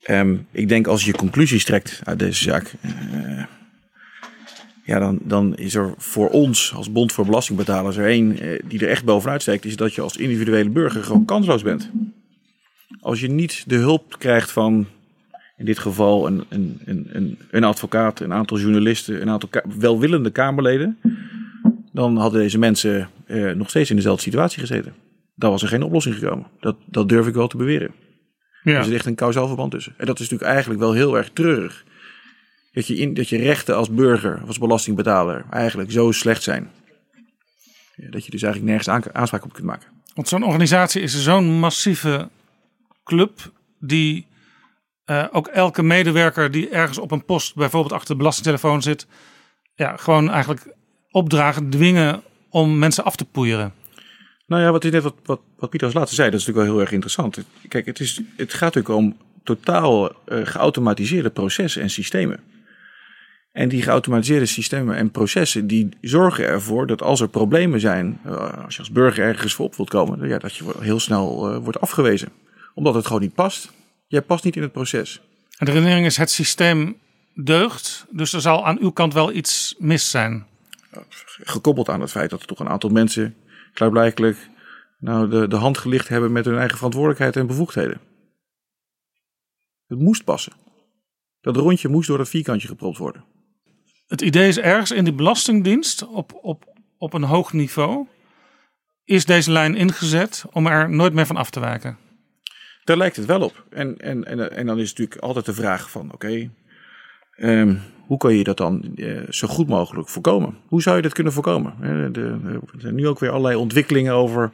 Ehm, ik denk als je conclusies trekt uit deze zaak, ja, dan, dan is er voor ons als Bond voor Belastingbetalers er één eh, die er echt bovenuit steekt, is dat je als individuele burger gewoon kansloos bent als je niet de hulp krijgt van, in dit geval, een, een, een, een, een advocaat, een aantal journalisten, een aantal ka- welwillende Kamerleden, dan hadden deze mensen eh, nog steeds in dezelfde situatie gezeten. Daar was er geen oplossing gekomen. Dat, dat durf ik wel te beweren. Ja. Er zit echt een kausaal verband tussen. En dat is natuurlijk eigenlijk wel heel erg treurig. Dat je, in, dat je rechten als burger, als belastingbetaler, eigenlijk zo slecht zijn. Ja, Dat je dus eigenlijk nergens aan- aanspraak op kunt maken. Want zo'n organisatie is zo'n massieve club die eh, ook elke medewerker die ergens op een post, bijvoorbeeld achter de belastingtelefoon zit, ja, gewoon eigenlijk opdragen, dwingen om mensen af te poeieren. Nou ja, wat, is net wat, wat, wat Pieter als laatste zei, dat is natuurlijk wel heel erg interessant. Kijk, het, is, het gaat natuurlijk om totaal eh, geautomatiseerde processen en systemen. En die geautomatiseerde systemen en processen, die zorgen ervoor dat als er problemen zijn, eh, als je als burger ergens voor op wilt komen, ja, dat je heel snel eh, wordt afgewezen. Omdat het gewoon niet past. Jij past niet in het proces. En de redenering is het systeem deugt, dus er zal aan uw kant wel iets mis zijn. Gekoppeld aan het feit dat er toch een aantal mensen klaarblijkelijk nou, de, de hand gelicht hebben met hun eigen verantwoordelijkheid en bevoegdheden. Het moest passen. Dat rondje moest door dat vierkantje gepropt worden. Het idee is ergens in die belastingdienst op, op, op een hoog niveau is deze lijn ingezet om er nooit meer van af te wijken. Daar lijkt het wel op. En, en, en, en dan is natuurlijk altijd de vraag van, oké, Ehm, hoe kan je dat dan eh, zo goed mogelijk voorkomen? Hoe zou je dat kunnen voorkomen? De, er zijn nu ook weer allerlei ontwikkelingen over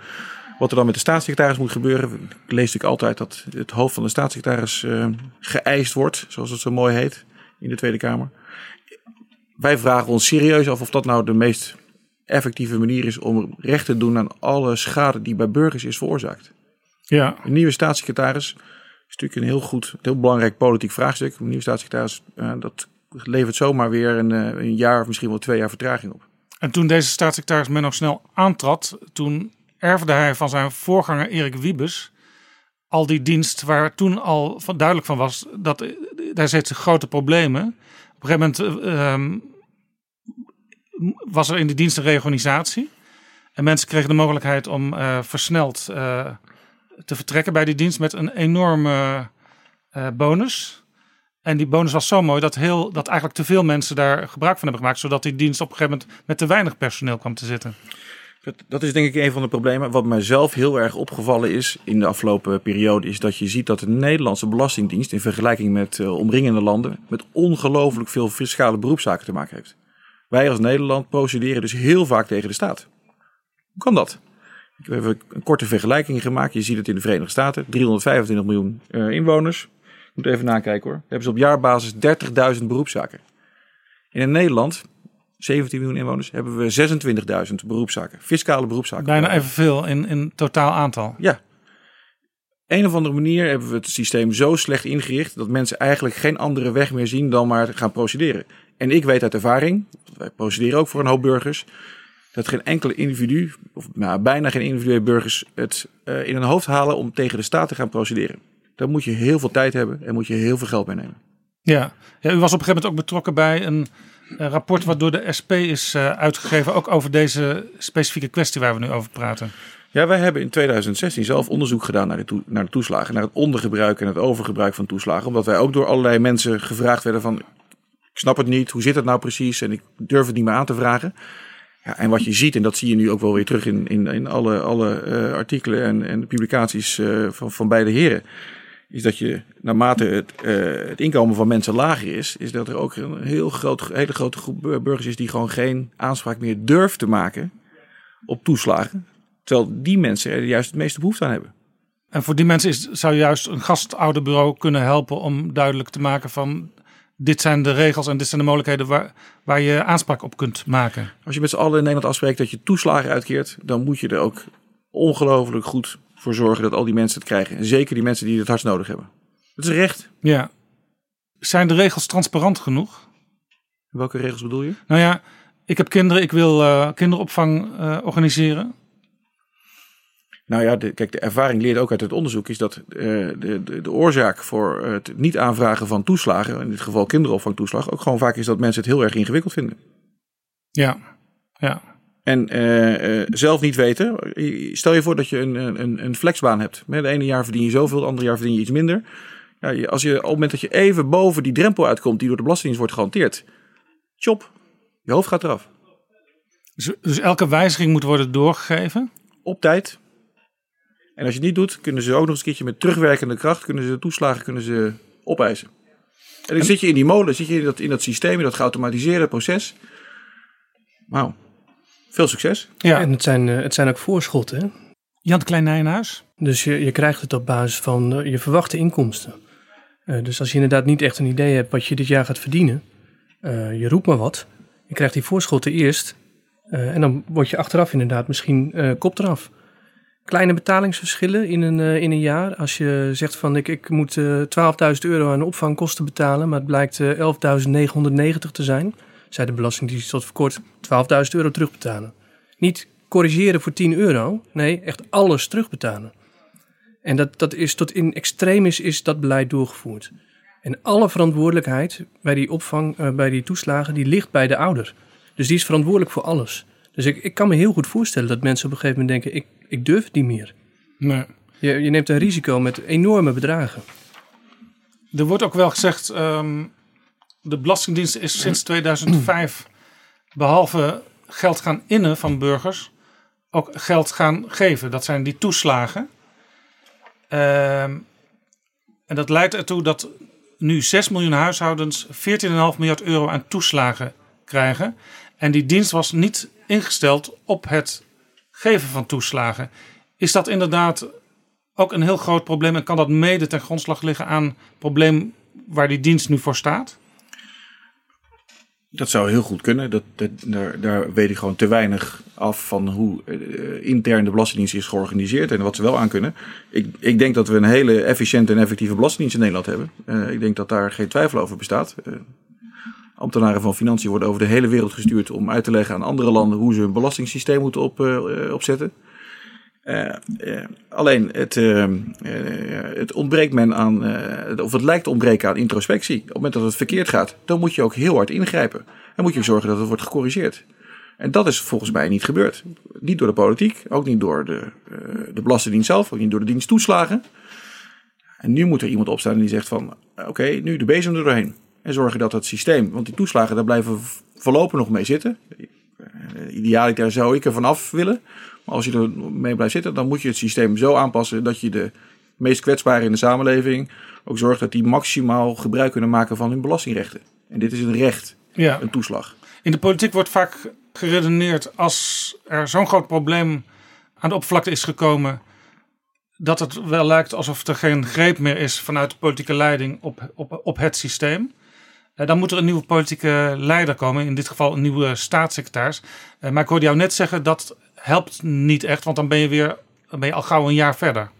wat er dan met de staatssecretaris moet gebeuren. Ik lees natuurlijk altijd dat het hoofd van de staatssecretaris uh, geëist wordt, zoals het zo mooi heet, in de Tweede Kamer. Wij vragen ons serieus af of dat nou de meest effectieve manier is om recht te doen aan alle schade die bij burgers is veroorzaakt. Ja. Een nieuwe staatssecretaris is natuurlijk een heel goed, heel belangrijk politiek vraagstuk. Een nieuwe staatssecretaris, uh, dat levert zomaar weer een, uh, een, jaar of misschien wel twee jaar vertraging op. En toen deze staatssecretaris men nog snel aantrad, toen erfde hij van zijn voorganger Erik Wiebes al die dienst waar toen al van duidelijk van was dat daar zitten grote problemen. Op een gegeven moment uh, was er in die dienst een reorganisatie. En mensen kregen de mogelijkheid om uh, versneld uh, te vertrekken bij die dienst met een enorme bonus. En die bonus was zo mooi dat, heel, dat eigenlijk te veel mensen daar gebruik van hebben gemaakt. Zodat die dienst op een gegeven moment met te weinig personeel kwam te zitten. Dat, is denk ik een van de problemen. Wat mijzelf heel erg opgevallen is in de afgelopen periode, is dat je ziet dat de Nederlandse Belastingdienst in vergelijking met uh, omringende landen met ongelooflijk veel fiscale beroepszaken te maken heeft. Wij als Nederland procederen dus heel vaak tegen de staat. Hoe kan dat? Ik heb even een korte vergelijking gemaakt. Je ziet het in de Verenigde Staten. 325 miljoen uh, inwoners. Moet even nakijken hoor. hebben ze op jaarbasis 30.000 beroepszaken. In Nederland 17 miljoen inwoners, hebben we 26.000 beroepszaken. Fiscale beroepszaken. Bijna evenveel in, in totaal aantal. Ja. Een of andere manier hebben we het systeem zo slecht ingericht dat mensen eigenlijk geen andere weg meer zien dan maar gaan procederen. En ik weet uit ervaring, wij procederen ook voor een hoop burgers, dat geen enkele individu, of nou, bijna geen individuele burgers, het uh, in hun hoofd halen om tegen de staat te gaan procederen. Dan moet je heel veel tijd hebben en moet je heel veel geld meenemen. Ja. ja, u was op een gegeven moment ook betrokken bij een een rapport wat door de SP is uh, uitgegeven, ook over deze specifieke kwestie waar we nu over praten. Ja, wij hebben in 2016 zelf onderzoek gedaan naar de, naar de toeslagen, naar het ondergebruik en het overgebruik van toeslagen. Omdat wij ook door allerlei mensen gevraagd werden van, ik snap het niet, hoe zit het nou precies en ik durf het niet meer aan te vragen. Ja, en wat je ziet, en dat zie je nu ook wel weer terug in, in, in alle, alle uh, artikelen en, en publicaties uh, van, van beide heren is dat je naarmate het, uh, het inkomen van mensen lager is, is dat er ook een heel groot, hele grote groep burgers is die gewoon geen aanspraak meer durft te maken op toeslagen. Terwijl die mensen er juist het meeste behoefte aan hebben. En voor die mensen is, zou juist een gastouderbureau kunnen helpen om duidelijk te maken van dit zijn de regels en dit zijn de mogelijkheden waar, waar je aanspraak op kunt maken. Als je met z'n allen in Nederland afspreekt dat je toeslagen uitkeert, dan moet je er ook ongelooflijk goed voor zorgen dat al die mensen het krijgen. En zeker die mensen die het hardst nodig hebben. Dat is recht. Ja. Zijn de regels transparant genoeg? Welke regels bedoel je? Nou ja, ik heb kinderen, ik wil uh, kinderopvang uh, organiseren. Nou ja, de, kijk, de ervaring leert ook uit het onderzoek is dat uh, de, de, de, oorzaak voor het niet aanvragen van toeslagen, in dit geval kinderopvangtoeslag, ook gewoon vaak is dat mensen het heel erg ingewikkeld vinden. Ja, ja. En uh, uh, zelf niet weten. Stel je voor dat je een, een, een flexbaan hebt. De ene jaar verdien je zoveel, het andere jaar verdien je iets minder. Ja, als je op het moment dat je even boven die drempel uitkomt die door de Belastingdienst wordt gehanteerd. Chop, je hoofd gaat eraf. Dus, dus elke wijziging moet worden doorgegeven? Op tijd. En als je het niet doet, kunnen ze ook nog eens een keertje met terugwerkende kracht, kunnen ze toeslagen kunnen ze opeisen. En dan en... zit je in die molen, zit je in dat, in dat systeem, in dat geautomatiseerde proces. Wauw. Veel succes. Ja, en het zijn, het zijn ook voorschotten. Hè? Jan Klein Nijenhuis. Dus je, je krijgt het op basis van uh, je verwachte inkomsten. Uh, dus als je inderdaad niet echt een idee hebt wat je dit jaar gaat verdienen, uh, je roept maar wat. Je krijgt die voorschotten eerst en dan word je achteraf inderdaad misschien kop eraf. Kleine betalingsverschillen in een, in een jaar. Als je zegt van ik, ik moet 12.000 euro aan opvangkosten betalen, maar het blijkt 11.990 te zijn zei de Belastingdienst tot voor kort 12.000 euro terugbetalen. Niet corrigeren voor 10 euro, nee, echt alles terugbetalen. En dat, dat is tot in extremis is dat beleid doorgevoerd. En alle verantwoordelijkheid bij die opvang, uh, bij die toeslagen, die ligt bij de ouder. Dus die is verantwoordelijk voor alles. Dus ik, ik kan me heel goed voorstellen dat mensen op een gegeven moment denken, ik, ik durf het niet meer. Nee. Je, je neemt een risico met enorme bedragen. Er wordt ook wel gezegd, um, de Belastingdienst is sinds 2005 behalve geld gaan innen van burgers, ook geld gaan geven. Dat zijn die toeslagen. Um, en dat leidt ertoe dat nu 6 miljoen huishoudens 14,5 miljard euro aan toeslagen krijgen. En die dienst was niet ingesteld op het geven van toeslagen. Is dat inderdaad ook een heel groot probleem en kan dat mede ten grondslag liggen aan het probleem waar die dienst nu voor staat? Dat zou heel goed kunnen. Dat, dat, daar, daar weet ik gewoon te weinig af van hoe uh, intern de Belastingdienst is georganiseerd en wat ze wel aan kunnen. Ik, ik denk dat we een hele efficiënte en effectieve Belastingdienst in Nederland hebben. Uh, ik denk dat daar geen twijfel over bestaat. Ambtenaren van Financiën worden over de hele wereld gestuurd om uit te leggen aan andere landen hoe ze hun belastingssysteem moeten op, opzetten. Uh, uh, alleen het, uh, het ontbreekt men aan, of het lijkt ontbreken aan introspectie. Op het moment dat het verkeerd gaat, dan moet je ook heel hard ingrijpen. Dan moet je zorgen dat het wordt gecorrigeerd. En dat is volgens mij niet gebeurd. Niet door de politiek, ook niet door de, de Belastingdienst zelf, ook niet door de dienst toeslagen. En nu moet er iemand opstaan die zegt van, oké, nu de bezem er doorheen. En zorgen dat het systeem, want die toeslagen, daar blijven we voorlopig nog mee zitten. Idealiter zou ik er vanaf willen. Maar als je er mee blijft zitten, dan moet je het systeem zo aanpassen dat je de meest kwetsbaren in de samenleving ook zorgt dat die maximaal gebruik kunnen maken van hun belastingrechten. En dit is een recht, ja. een toeslag. In de politiek wordt vaak geredeneerd als er zo'n groot probleem aan de oppervlakte is gekomen. Dat het wel lijkt alsof er geen greep meer is vanuit de politieke leiding op, op, op het systeem. Dan moet er een nieuwe politieke leider komen, in dit geval een nieuwe staatssecretaris. Maar ik hoorde jou net zeggen dat helpt niet echt, want dan ben je weer dan ben je al gauw een jaar verder.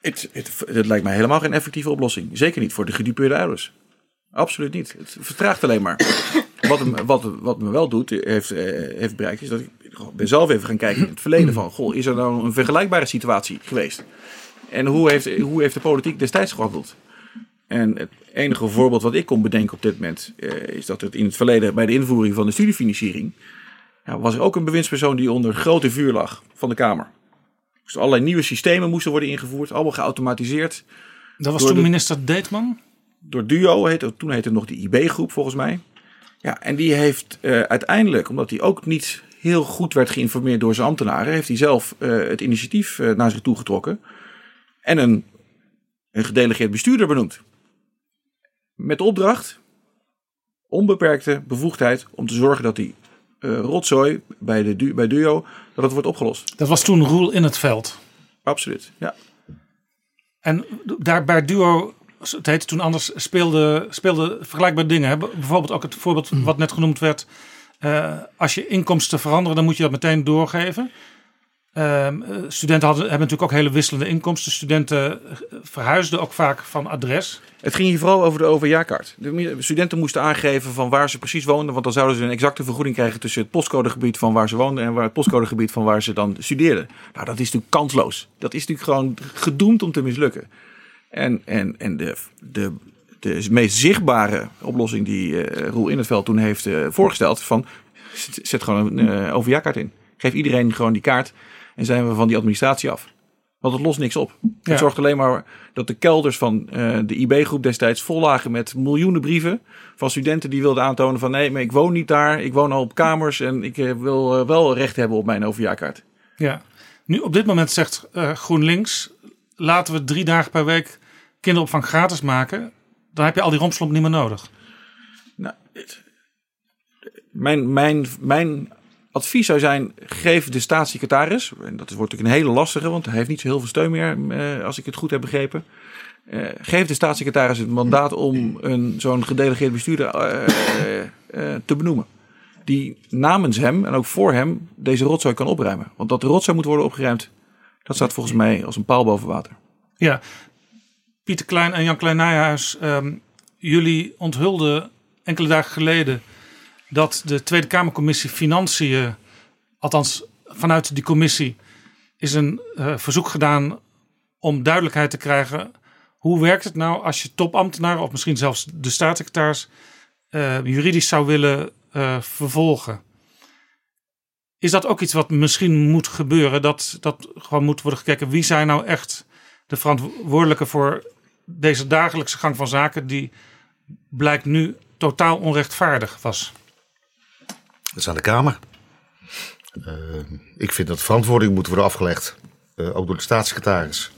Het, het, het lijkt mij helemaal geen effectieve oplossing. Zeker niet voor de gedupeerde ouders. Absoluut niet. Het vertraagt alleen maar. wat, wat, wat me wel doet, heeft, eh, heeft bereikt, is dat ik ben zelf even gaan kijken in het verleden van, goh, is er nou een vergelijkbare situatie geweest? En hoe heeft, hoe heeft de politiek destijds gehandeld? En het enige voorbeeld wat ik kon bedenken op dit moment, eh, is dat het in het verleden bij de invoering van de studiefinanciering, ja, was er ook een bewindspersoon die onder grote vuur lag van de Kamer. Dus allerlei nieuwe systemen moesten worden ingevoerd, allemaal geautomatiseerd. Dat was toen minister Deetman? Door DUO, heette, toen heette het nog de IB-groep volgens mij. Ja, en die heeft uh, uiteindelijk, omdat hij ook niet heel goed werd geïnformeerd door zijn ambtenaren, heeft hij zelf uh, het initiatief uh, naar zich toe getrokken en een, een gedelegeerd bestuurder benoemd. Met de opdracht, onbeperkte bevoegdheid om te zorgen dat die uh, rotzooi bij, de du bij Duo, dat het wordt opgelost. Dat was toen Roel in het veld. Absoluut, ja. En daar bij Duo, het heette toen anders, speelde, speelde vergelijkbare dingen. Hè? Bijvoorbeeld ook het voorbeeld wat net genoemd werd. Uh, als je inkomsten veranderen, dan moet je dat meteen doorgeven. Uh, studenten hadden, hebben natuurlijk ook hele wisselende inkomsten. Studenten verhuisden ook vaak van adres. Het ging hier vooral over de overjaarkaart. De studenten moesten aangeven van waar ze precies woonden. Want dan zouden ze een exacte vergoeding krijgen tussen het postcodegebied van waar ze woonden en waar het postcodegebied van waar ze dan studeerden. Nou, dat is natuurlijk kansloos. Dat is natuurlijk gewoon gedoemd om te mislukken. En, en, en de, de, de meest zichtbare oplossing die uh, Roel in het veld toen heeft voorgesteld: van zet gewoon een uh, overjaarkaart in. Geef iedereen gewoon die kaart en zijn we van die administratie af. Want het lost niks op. Het ja. zorgt alleen maar dat de kelders van uh, de IB-groep destijds vol lagen met miljoenen brieven van studenten die wilden aantonen van nee, maar ik woon niet daar, ik woon al op kamers en ik uh, wil uh, wel recht hebben op mijn overjaarkaart. Ja, nu op dit moment zegt GroenLinks, laten we drie dagen per week kinderopvang gratis maken. Dan heb je al die rompslomp niet meer nodig. Nou, het, mijn, mijn, mijn advies zou zijn: geef de staatssecretaris, en dat wordt natuurlijk een hele lastige, want hij heeft niet zo heel veel steun meer, uh, als ik het goed heb begrepen. Uh, geef de staatssecretaris het mandaat om een, zo'n gedelegeerd bestuurder uh, te benoemen. Die namens hem en ook voor hem deze rotzooi kan opruimen. Want dat de rotzooi moet worden opgeruimd, dat staat volgens mij als een paal boven water. Ja, Pieter Klein en Jan Klein Nijhuis, um, jullie onthulden enkele dagen geleden dat de Tweede Kamercommissie Financiën, althans vanuit die commissie, is een uh, verzoek gedaan om duidelijkheid te krijgen. Hoe werkt het nou als je topambtenaren of misschien zelfs de staatssecretaris uh, juridisch zou willen uh, vervolgen? Is dat ook iets wat misschien moet gebeuren? Dat, dat gewoon moet worden gekeken wie zijn nou echt de verantwoordelijke voor deze dagelijkse gang van zaken die blijkt nu totaal onrechtvaardig was? Dat is aan de Kamer. Uh, ik vind dat verantwoording moet worden afgelegd. eh, ook door de staatssecretaris,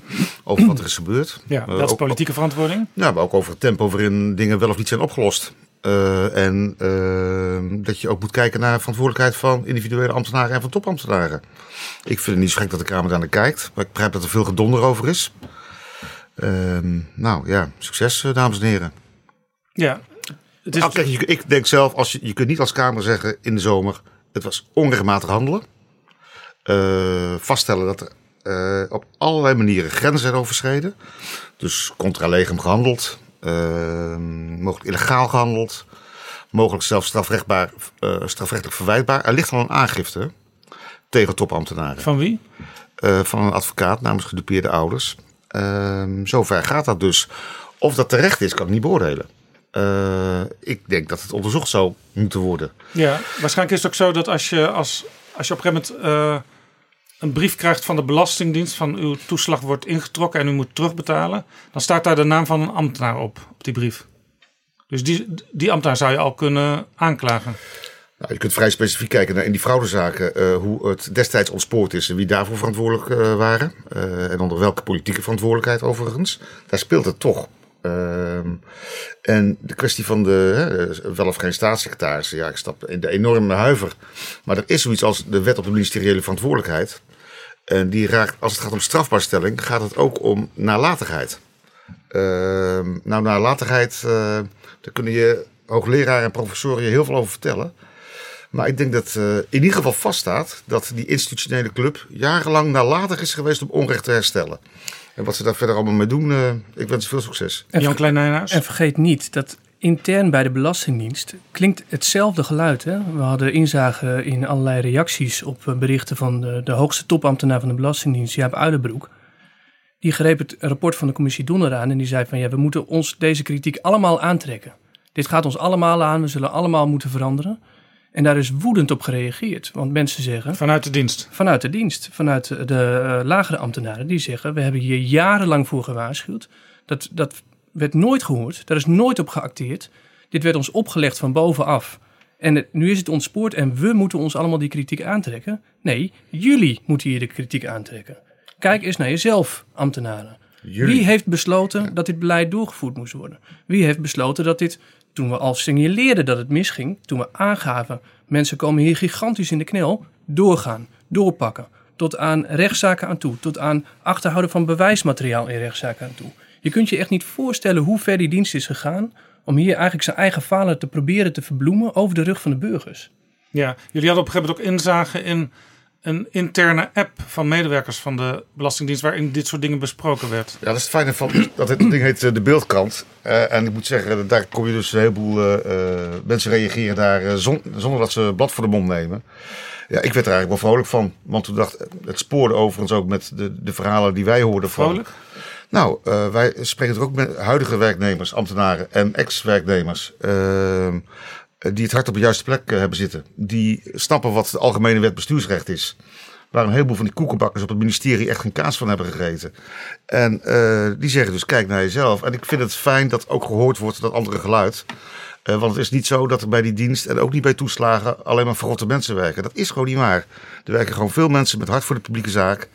over wat er is gebeurd. Ja, Eh, dat is ook- politieke verantwoording. Ja, maar ook over het tempo waarin dingen wel of niet zijn opgelost. Eh, en eh, dat je ook moet kijken naar verantwoordelijkheid van individuele ambtenaren en van topambtenaren. Ik vind het niet zo gek dat de Kamer daar naar kijkt, maar ik begrijp dat er veel gedonder over is. Ehm, nou ja, succes eh, dames en heren. Ja, het is Nou, kijk, je- ik denk zelf, als je, je kunt niet als Kamer zeggen in de zomer, het was onrechtmatig handelen. Eh, vaststellen dat er eh, op allerlei manieren grenzen zijn overschreden. Dus contra legem gehandeld, eh, mogelijk illegaal gehandeld, mogelijk zelfs strafrechtbaar, eh, strafrechtelijk verwijtbaar. Er ligt al een aangifte tegen topambtenaren van wie? van een advocaat namens gedupeerde ouders. Ehm zover gaat dat dus. Of dat terecht is, kan ik niet beoordelen. Eh, ik denk dat het onderzocht zou moeten worden. Ja, waarschijnlijk is het ook zo dat als je, als, als je op een gegeven moment eh, een brief krijgt van de Belastingdienst van uw toeslag wordt ingetrokken en u moet terugbetalen, dan staat daar de naam van een ambtenaar op, op die brief. Dus die, die ambtenaar zou je al kunnen aanklagen. Nou, je kunt vrij specifiek kijken naar in die fraudezaken eh, hoe het destijds ontspoord is en wie daarvoor verantwoordelijk waren. En onder welke politieke verantwoordelijkheid overigens. Daar speelt het toch. Ehm, en de kwestie van de hè, wel of geen staatssecretaris. Ja, ik stap in de enorme huiver. Maar er is zoiets als de wet op de ministeriële verantwoordelijkheid. En die raakt, als het gaat om strafbaarstelling, gaat het ook om nalatigheid. Ehm, nou, nalatigheid, eh daar kunnen je hoogleraar en professoren je heel veel over vertellen. Maar ik denk dat eh, in ieder geval vaststaat dat die institutionele club jarenlang nalatig is geweest om onrecht te herstellen. En wat ze daar verder allemaal mee doen, eh, ik wens ze veel succes. En, Jan Klein Nijhuis? en vergeet niet dat intern bij de Belastingdienst klinkt hetzelfde geluid. Hè? We hadden inzage in allerlei reacties op eh, berichten van de, de hoogste topambtenaar van de Belastingdienst, Jaap Uilenbroek. Die greep het rapport van de commissie Donner aan en die zei van ja, we moeten ons deze kritiek allemaal aantrekken. Dit gaat ons allemaal aan, we zullen allemaal moeten veranderen. En daar is woedend op gereageerd, want mensen zeggen... Vanuit de dienst? Vanuit de dienst, vanuit de eh, lagere ambtenaren. Die zeggen, we hebben hier jarenlang voor gewaarschuwd. Dat, dat werd nooit gehoord, daar is nooit op geacteerd. Dit werd ons opgelegd van bovenaf. En het- nu is het ontspoord en we moeten ons allemaal die kritiek aantrekken. Nee, jullie moeten hier de kritiek aantrekken. Kijk eens naar jezelf, ambtenaren. Wie heeft besloten dat dit beleid doorgevoerd moest worden? Wie heeft besloten dat dit, toen we al signaleerden dat het misging, toen we aangaven, mensen komen hier gigantisch in de knel, doorgaan, doorpakken. Tot aan rechtszaken aan toe, tot aan achterhouden van bewijsmateriaal in rechtszaken aan toe. Je kunt je echt niet voorstellen hoe ver die dienst is gegaan om hier eigenlijk zijn eigen falen te proberen te verbloemen over de rug van de burgers. Ja, jullie hadden op een gegeven moment ook inzage in een interne app van medewerkers van de Belastingdienst waarin dit soort dingen besproken werd. Ja, dat is het fijne van dat het ding heet eh, de beeldkant. Eh, en ik moet zeggen, daar kom je dus een heleboel eh, mensen reageren daar zon- zonder dat ze blad voor de mond nemen. Ja, ik werd er eigenlijk wel vrolijk van. Want toen dacht het spoorde overigens ook met de, de verhalen die wij hoorden van. Vrolijk? Nou, wij spreken er ook met huidige werknemers, ambtenaren en ex-werknemers. Ehm, die het hart op de juiste plek eh, hebben zitten. Die snappen wat de algemene wet bestuursrecht is. Waar een heleboel van die koekenbakkers op het ministerie echt geen kaas van hebben gegeten. En eh, die zeggen dus kijk naar jezelf. En ik vind het fijn dat ook gehoord wordt dat andere geluid. Eh, want het is niet zo dat er bij die dienst en ook niet bij toeslagen alleen maar verrotte mensen werken. Dat is gewoon niet waar. Er werken gewoon veel mensen met hart voor de publieke zaak.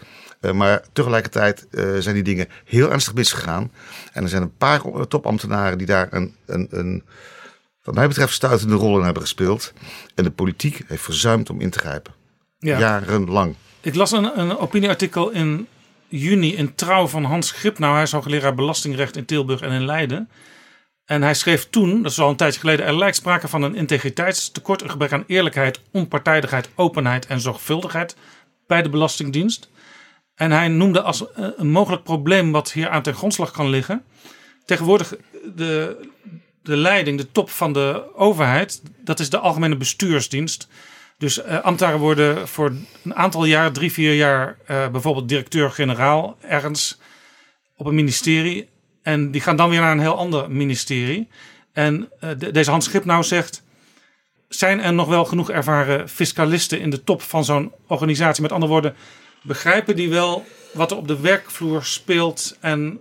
Eh, maar tegelijkertijd eh, zijn die dingen heel ernstig misgegaan. En er zijn een paar eh, topambtenaren die daar een, een, een wat mij betreft stuitende rol in hebben gespeeld. En de politiek heeft verzuimd om in te grijpen. Ja. Jarenlang. Ik las een, een opinieartikel in juni in Trouw van Hans Gripnauw. Hij is hoogleraar belastingrecht in Tilburg en in Leiden. En hij schreef toen, dat is al een tijdje geleden, er lijkt sprake van een integriteitstekort, een gebrek aan eerlijkheid, onpartijdigheid, openheid en zorgvuldigheid bij de Belastingdienst. En hij noemde als eh, een mogelijk probleem wat hier aan ten grondslag kan liggen. Tegenwoordig de, de leiding, de top van de overheid, dat is de Algemene Bestuursdienst. Dus eh, ambtenaren worden voor een aantal jaar, drie, vier jaar, eh, bijvoorbeeld directeur-generaal ergens op een ministerie. En die gaan dan weer naar een heel ander ministerie. En eh, de- deze Hans Schipnauw zegt, zijn er nog wel genoeg ervaren fiscalisten in de top van zo'n organisatie? Met andere woorden, begrijpen die wel wat er op de werkvloer speelt en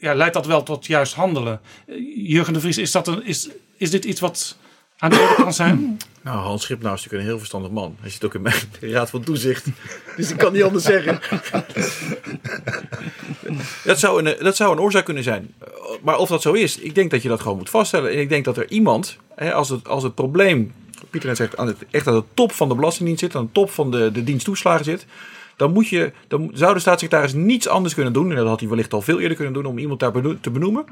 ja, leidt dat wel tot juist handelen? Eh, Jurgen de Vries, is, dat een, is, is dit iets wat aan de orde kan zijn? Nou, Hans Schipnaar is natuurlijk een heel verstandig man. Hij zit ook in mijn raad van toezicht. Dus ik kan niet anders zeggen. dat, zou een, dat zou een oorzaak kunnen zijn. Maar of dat zo is, ik denk dat je dat gewoon moet vaststellen. En ik denk dat er iemand, hè, als, het, als het probleem, Pieter net zegt, aan het, echt aan de top van de Belastingdienst zit, aan de top van de, de dienst toeslagen zit, dan, moet je, dan zou de staatssecretaris niets anders kunnen doen. En dat had hij wellicht al veel eerder kunnen doen om iemand daar te benoemen.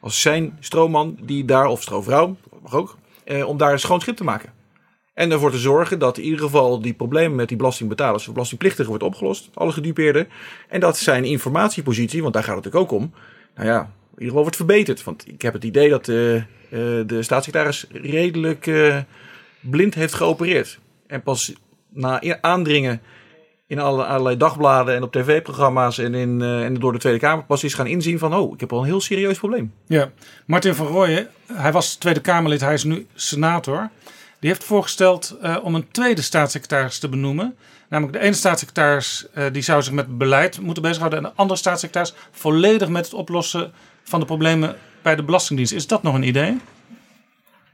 Als zijn stroomman die daar, of stroomvrouw, mag ook, eh, om daar een schoon schip te maken. En ervoor te zorgen dat in ieder geval die problemen met die belastingbetalers of belastingplichtigen wordt opgelost. Alle gedupeerden. En dat zijn informatiepositie, want daar gaat het natuurlijk ook om. Nou ja, in ieder geval wordt verbeterd. Want ik heb het idee dat eh, eh, de staatssecretaris redelijk eh, blind heeft geopereerd. En pas na i- aandringen in alle, allerlei dagbladen en op tv-programma's en, in, eh, door de Tweede Kamer pas is gaan inzien van... oh, ik heb al een heel serieus probleem. Ja, Martin van Rooyen, hij was Tweede Kamerlid, hij is nu senator. Die heeft voorgesteld eh, om een tweede staatssecretaris te benoemen. Namelijk de ene staatssecretaris eh, die zou zich met beleid moeten bezighouden... en de andere staatssecretaris volledig met het oplossen van de problemen bij de Belastingdienst. Is dat nog een idee?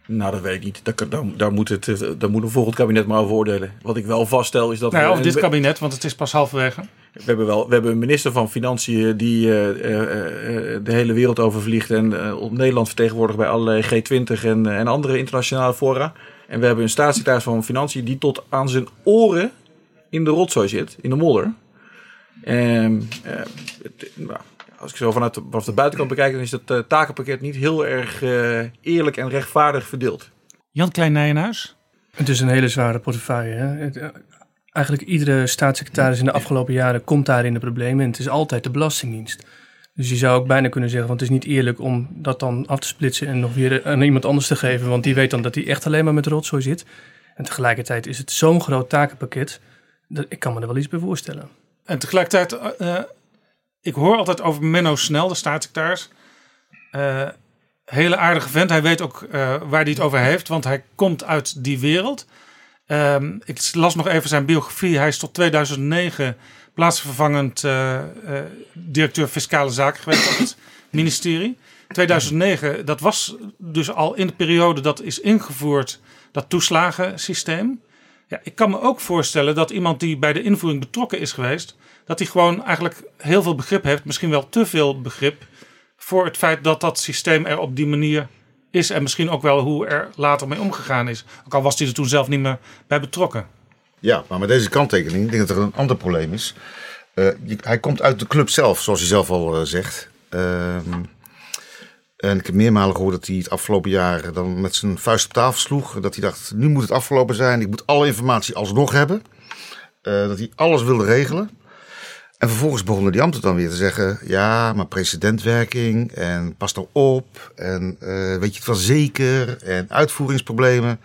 Nou, dat weet ik niet. Daar, daar, daar, moet, het, eh, daar moet een volgend kabinet maar over oordelen. Wat ik wel vaststel is dat... Nou ja, we- of dit kabinet, want het is pas halverwege. We hebben, wel, we hebben een minister van Financiën die eh, eh, de hele wereld overvliegt en op Nederland vertegenwoordigt bij allerlei G20 en, en andere internationale fora. En we hebben een staatssecretaris van Financiën die tot aan zijn oren in de rotzooi zit, in de modder. Ehm, eh, nou, als ik zo vanuit de, vanaf de buitenkant bekijk, dan is het eh, takenpakket niet heel erg eh, eerlijk en rechtvaardig verdeeld. Jan Klein-Nijenhuis? Het is een hele zware portefeuille. Hè? Het, eh, eigenlijk iedere staatssecretaris in de afgelopen jaren komt daar in de problemen. En het is altijd de Belastingdienst. Dus je zou ook bijna kunnen zeggen, want het is niet eerlijk om dat dan af te splitsen en nog weer aan iemand anders te geven. Want die weet dan dat hij echt alleen maar met rotzooi zit. En tegelijkertijd is het zo'n groot takenpakket, dat ik kan me er wel iets bij voorstellen. En tegelijkertijd, eh, ik hoor altijd over Menno Snel, de staatssecretaris. Eh, hele aardige vent. Hij weet ook eh, waar hij het over heeft, want hij komt uit die wereld. Ehm, ik las nog even zijn biografie. Hij is tot 2009 plaatsvervangend eh, directeur fiscale zaken geweest op het ministerie. 2009, dat was dus al in de periode dat is ingevoerd, dat toeslagensysteem. Ja, ik kan me ook voorstellen dat iemand die bij de invoering betrokken is geweest, dat hij gewoon eigenlijk heel veel begrip heeft, misschien wel te veel begrip, voor het feit dat dat systeem er op die manier is en misschien ook wel hoe er later mee omgegaan is. Ook al was hij er toen zelf niet meer bij betrokken. Ja, maar met deze kanttekening, ik denk dat er een ander probleem is. Eh, hij komt uit de club zelf, zoals hij zelf al eh, zegt. Ehm, en ik heb meermalen gehoord dat hij het afgelopen jaar dan met zijn vuist op tafel sloeg. Dat hij dacht, nu moet het afgelopen zijn. Ik moet alle informatie alsnog hebben. Eh, dat hij alles wilde regelen. En vervolgens begonnen die ambten dan weer te zeggen: ja, maar precedentwerking en pas nou op. En eh, weet je het wel zeker? En uitvoeringsproblemen.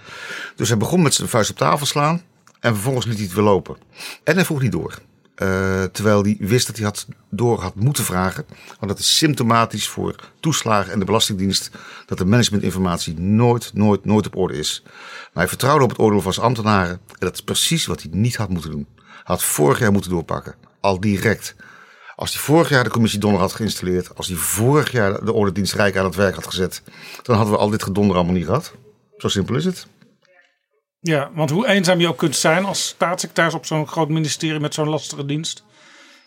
Dus hij begon met zijn vuist op tafel slaan. En vervolgens liet hij het weer lopen. En hij vroeg niet door. Eh, terwijl hij wist dat hij had door had moeten vragen. Want dat is symptomatisch voor toeslagen en de Belastingdienst. dat de managementinformatie nooit, nooit, nooit op orde is. Maar hij vertrouwde op het oordeel van zijn ambtenaren. En dat is precies wat hij niet had moeten doen. Had vorig jaar moeten doorpakken. Al direct. Als hij vorig jaar de commissie Donner had geïnstalleerd. Als hij vorig jaar de ordendienst Rijk aan het werk had gezet. dan hadden we al dit gedonder allemaal niet gehad. Zo simpel is het. Ja, want hoe eenzaam je ook kunt zijn als staatssecretaris op zo'n groot ministerie met zo'n lastige dienst.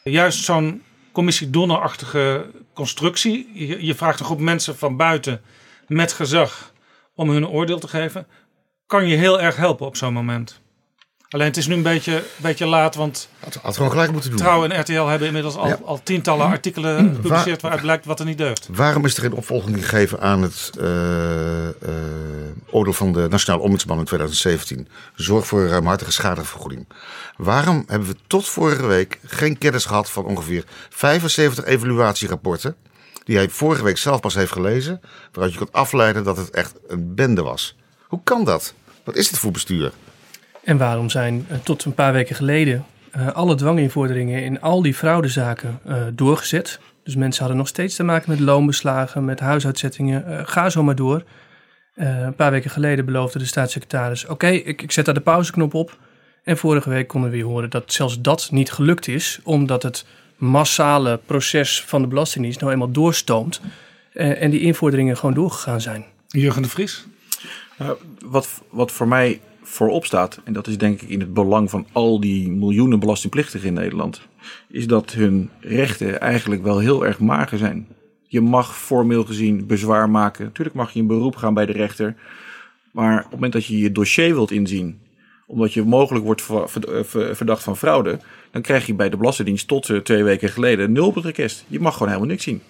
Juist zo'n commissie Donner-achtige constructie. Je, je vraagt een groep mensen van buiten met gezag om hun oordeel te geven. Kan je heel erg helpen op zo'n moment. Alleen het is nu een beetje, beetje laat, want Had, had gewoon gelijk moeten doen. Trouw en RTL hebben inmiddels al, Ja. al tientallen artikelen gepubliceerd waaruit blijkt wat er niet deugt. Waarom is er geen opvolging gegeven aan het eh, oordeel van de Nationale Ombudsman in 2017? Zorg voor een ruimhartige schadevergoeding. Waarom hebben we tot vorige week geen kennis gehad van ongeveer 75 evaluatierapporten? Die hij vorige week zelf pas heeft gelezen. Waaruit je kunt afleiden dat het echt een bende was. Hoe kan dat? Wat is dit voor bestuur? En waarom zijn eh, tot een paar weken geleden eh, alle dwanginvorderingen in al die fraudezaken eh, doorgezet? Dus mensen hadden nog steeds te maken met loonbeslagen, met huisuitzettingen. eh, ga zo maar door. Eh, een paar weken geleden beloofde de staatssecretaris: Oké, ik, ik zet daar de pauzeknop op. En vorige week konden we weer horen dat zelfs dat niet gelukt is, omdat het massale proces van de Belastingdienst nou eenmaal doorstoomt. eh, en die invorderingen gewoon doorgegaan zijn. Jurgen de Vries. Nou, wat, wat voor mij voorop staat, en dat is denk ik in het belang van al die miljoenen belastingplichtigen in Nederland, is dat hun rechten eigenlijk wel heel erg mager zijn. Je mag formeel gezien bezwaar maken. Natuurlijk mag je een beroep gaan bij de rechter. Maar op het moment dat je je dossier wilt inzien, omdat je mogelijk wordt verdacht van fraude, dan krijg je bij de Belastingdienst tot eh, twee weken geleden nul op het. Je mag gewoon helemaal niks zien.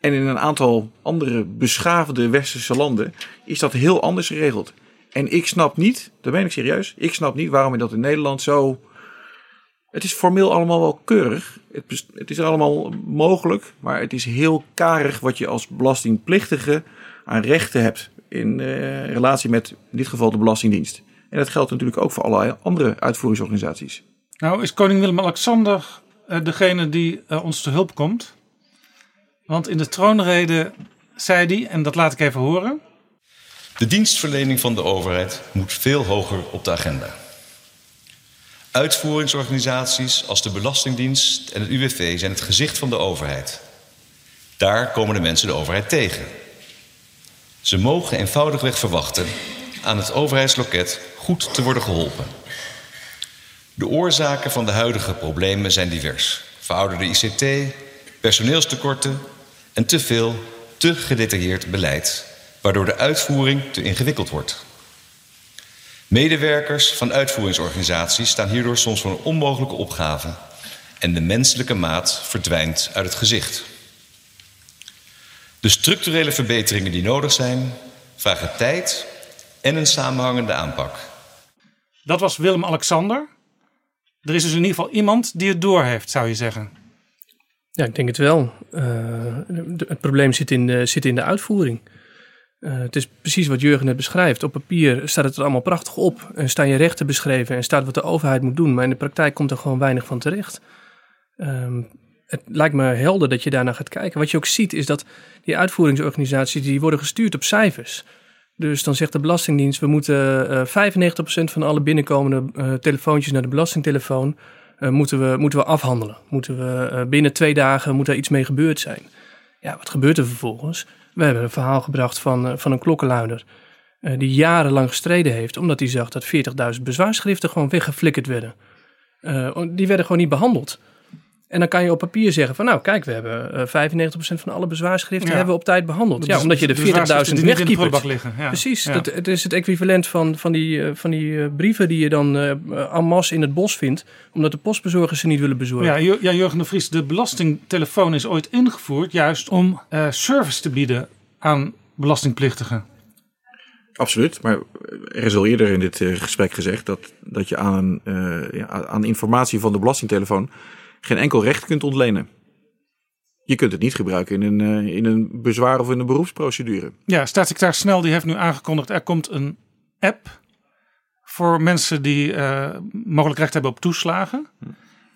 En in een aantal andere beschaafde westerse landen is dat heel anders geregeld. En ik snap niet, dat ben ik serieus, ik snap niet waarom je dat in Nederland zo. Het is formeel allemaal wel keurig. Het, het is allemaal mogelijk, maar het is heel karig wat je als belastingplichtige aan rechten hebt in uh, relatie met in dit geval de Belastingdienst. En dat geldt natuurlijk ook voor allerlei andere uitvoeringsorganisaties. Nou is koning Willem-Alexander uh, degene die uh, ons te hulp komt. Want in de troonrede zei hij, en dat laat ik even horen. De dienstverlening van de overheid moet veel hoger op de agenda. Uitvoeringsorganisaties als de Belastingdienst en het UWV zijn het gezicht van de overheid. Daar komen de mensen de overheid tegen. Ze mogen eenvoudigweg verwachten aan het overheidsloket goed te worden geholpen. De oorzaken van de huidige problemen zijn divers. Verouderde ICT, personeelstekorten en te veel, te gedetailleerd beleid, waardoor de uitvoering te ingewikkeld wordt. Medewerkers van uitvoeringsorganisaties staan hierdoor soms voor een onmogelijke opgave en de menselijke maat verdwijnt uit het gezicht. De structurele verbeteringen die nodig zijn, vragen tijd en een samenhangende aanpak. Dat was Willem-Alexander. Er is dus in ieder geval iemand die het doorheeft, zou je zeggen. Ja, ik denk het wel. Uh, het probleem zit in de, zit in de uitvoering. Uh, het is precies wat Jurgen net beschrijft. Op papier staat het er allemaal prachtig op. En staan je rechten beschreven en staat wat de overheid moet doen. Maar in de praktijk komt er gewoon weinig van terecht. Uh, het lijkt me helder dat je daarnaar gaat kijken. Wat je ook ziet is dat die uitvoeringsorganisaties die worden gestuurd op cijfers. Dus dan zegt de Belastingdienst, we moeten uh, 95% van alle binnenkomende uh, telefoontjes naar de belastingtelefoon moeten, we, moeten we afhandelen. Moeten we binnen twee dagen moet daar iets mee gebeurd zijn. Ja, wat gebeurt er vervolgens? We hebben een verhaal gebracht van, van een klokkenluider die jarenlang gestreden heeft, omdat hij zag dat 40.000 bezwaarschriften gewoon weggeflikkerd werden. die werden gewoon niet behandeld. En dan kan je op papier zeggen van nou kijk, we hebben uh, 95% van alle bezwaarschriften hebben we op tijd behandeld. Ja, omdat je de 40.000 wegkiepert. liggen. Ja. Precies, ja. Dat, het is het equivalent van, van die, uh, van die uh, brieven die je dan uh, en masse in het bos vindt. Omdat de postbezorgers ze niet willen bezorgen. Ja, ja Jurgen de Vries, de belastingtelefoon is ooit ingevoerd juist om service te bieden aan belastingplichtigen. Absoluut, maar er is al eerder in dit gesprek gezegd dat, dat je aan, ja, aan informatie van de belastingtelefoon geen enkel recht kunt ontlenen. Je kunt het niet gebruiken in een, uh, in een bezwaar of in een beroepsprocedure. Ja, staatssecretaris Snel die heeft nu aangekondigd... er komt een app voor mensen die uh, mogelijk recht hebben op toeslagen.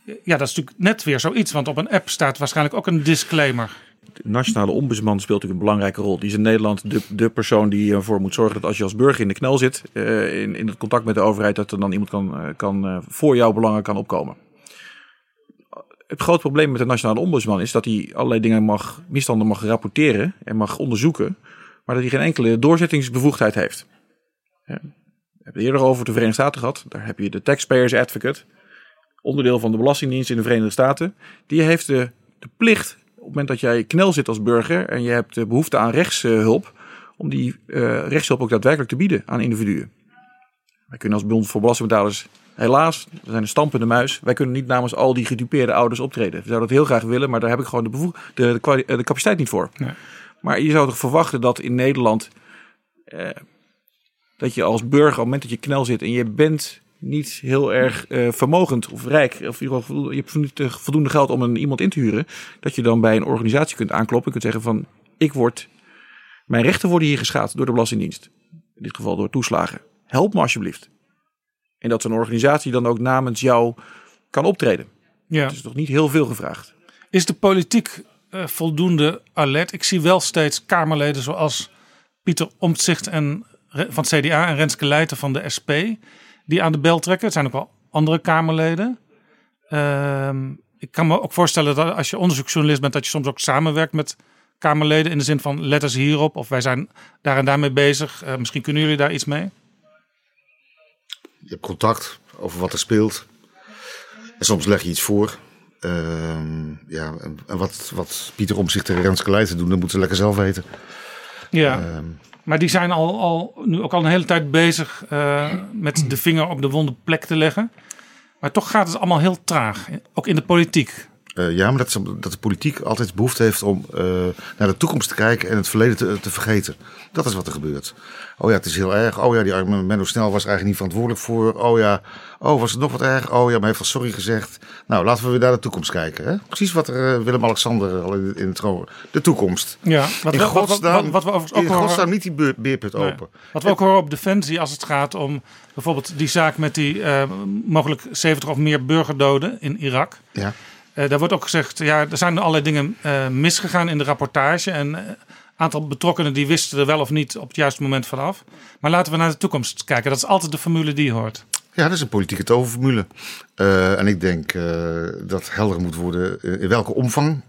Ja, dat is natuurlijk net weer zoiets. Want op een app staat waarschijnlijk ook een disclaimer. De nationale ombudsman speelt natuurlijk een belangrijke rol. Die is in Nederland de, de persoon die ervoor moet zorgen dat als je als burger in de knel zit... Uh, in, in het contact met de overheid... dat er dan iemand kan, kan, voor jouw belangen kan opkomen het groot probleem met de nationale ombudsman is dat hij allerlei dingen mag, misstanden mag rapporteren en mag onderzoeken, maar dat hij geen enkele doorzettingsbevoegdheid heeft. Ja, we hebben het eerder over de Verenigde Staten gehad. Daar heb je de Taxpayers Advocate, onderdeel van de Belastingdienst in de Verenigde Staten. Die heeft de, de plicht, op het moment dat jij knel zit als burger en je hebt de behoefte aan rechtshulp, om die uh, rechtshulp ook daadwerkelijk te bieden aan individuen. Wij kunnen als bond voor belastingbetalers Helaas, we zijn een stampende muis. Wij kunnen niet namens al die gedupeerde ouders optreden. We zouden dat heel graag willen, maar daar heb ik gewoon de, bevoeg, de, de, de capaciteit niet voor. Nee. Maar je zou toch verwachten dat in Nederland... Eh, dat je als burger, op het moment dat je knel zit en je bent niet heel erg uh, vermogend of rijk, of je hebt niet voldoende geld om een, iemand in te huren, dat je dan bij een organisatie kunt aankloppen en kunt zeggen van, ik word, mijn rechten worden hier geschaad door de Belastingdienst. In dit geval door toeslagen. Help me alsjeblieft. En dat zo'n organisatie dan ook namens jou kan optreden. Ja. Dat is toch niet heel veel gevraagd. Is de politiek uh, voldoende alert? Ik zie wel steeds Kamerleden zoals Pieter Omtzigt en, van het CDA en Renske Leijten van de SP... die aan de bel trekken. Het zijn ook wel andere Kamerleden. Uh, ik kan me ook voorstellen dat als je onderzoeksjournalist bent... dat je soms ook samenwerkt met Kamerleden in de zin van letters hierop of wij zijn daar en daarmee bezig. Uh, misschien kunnen jullie daar iets mee? Je hebt contact over wat er speelt. En soms leg je iets voor. Uh, ja, en wat, wat Pieter Omzicht en Renske Leijten doen, dat moeten ze lekker zelf weten. Ja, uh, maar die zijn al, al, nu ook al een hele tijd bezig uh, met de vinger op de wonde plek te leggen. Maar toch gaat het allemaal heel traag, ook in de politiek. Uh, ja, maar dat, dat, de politiek altijd behoefte heeft om uh, naar de toekomst te kijken en het verleden te, te, vergeten. Dat is wat er gebeurt. Oh ja, het is heel erg. Oh ja, die arme Menno Snel was eigenlijk niet verantwoordelijk voor. Oh ja, oh was het nog wat erg? Oh ja, maar hij heeft al sorry gezegd. Nou, laten we weer naar de toekomst kijken. Hè? Precies wat er uh, Willem-Alexander al in, in het gewoon. De toekomst. Ja, wat in we, godsnaam, wat, wat, wat we ook in godsnaam niet die beerput nee. open. Wat we ook horen op Defensie als het gaat om bijvoorbeeld die zaak met die mogelijk 70 of meer burgerdoden in Irak. Ja. Uh, daar wordt ook gezegd, ja, er zijn allerlei dingen uh, misgegaan in de rapportage. En een uh, aantal betrokkenen die wisten er wel of niet op het juiste moment vanaf. Maar laten we naar de toekomst kijken. Dat is altijd de formule die hoort. Ja, dat is een politieke toverformule. en ik denk dat helder moet worden in welke omvang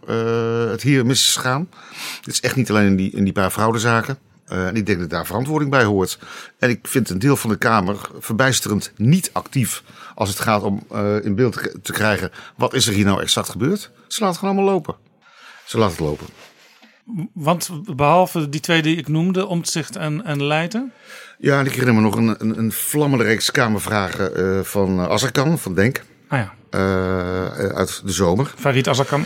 het hier mis is gegaan. Het is echt niet alleen in die, in die paar fraudezaken. En ik denk dat daar verantwoording bij hoort. En ik vind een deel van de Kamer verbijsterend niet actief als het gaat om uh, in beeld te, krijgen wat is er hier nou exact gebeurd. Ze laten het gewoon allemaal lopen. Ze laten het lopen. Want behalve die twee die ik noemde, Omtzigt en, en Leijten? Ja, en ik herinner me nog een, een, een vlammende reeks Kamervragen uh, van Azarkan, van Denk. Ah ja. uit de zomer. Farid Azarkan.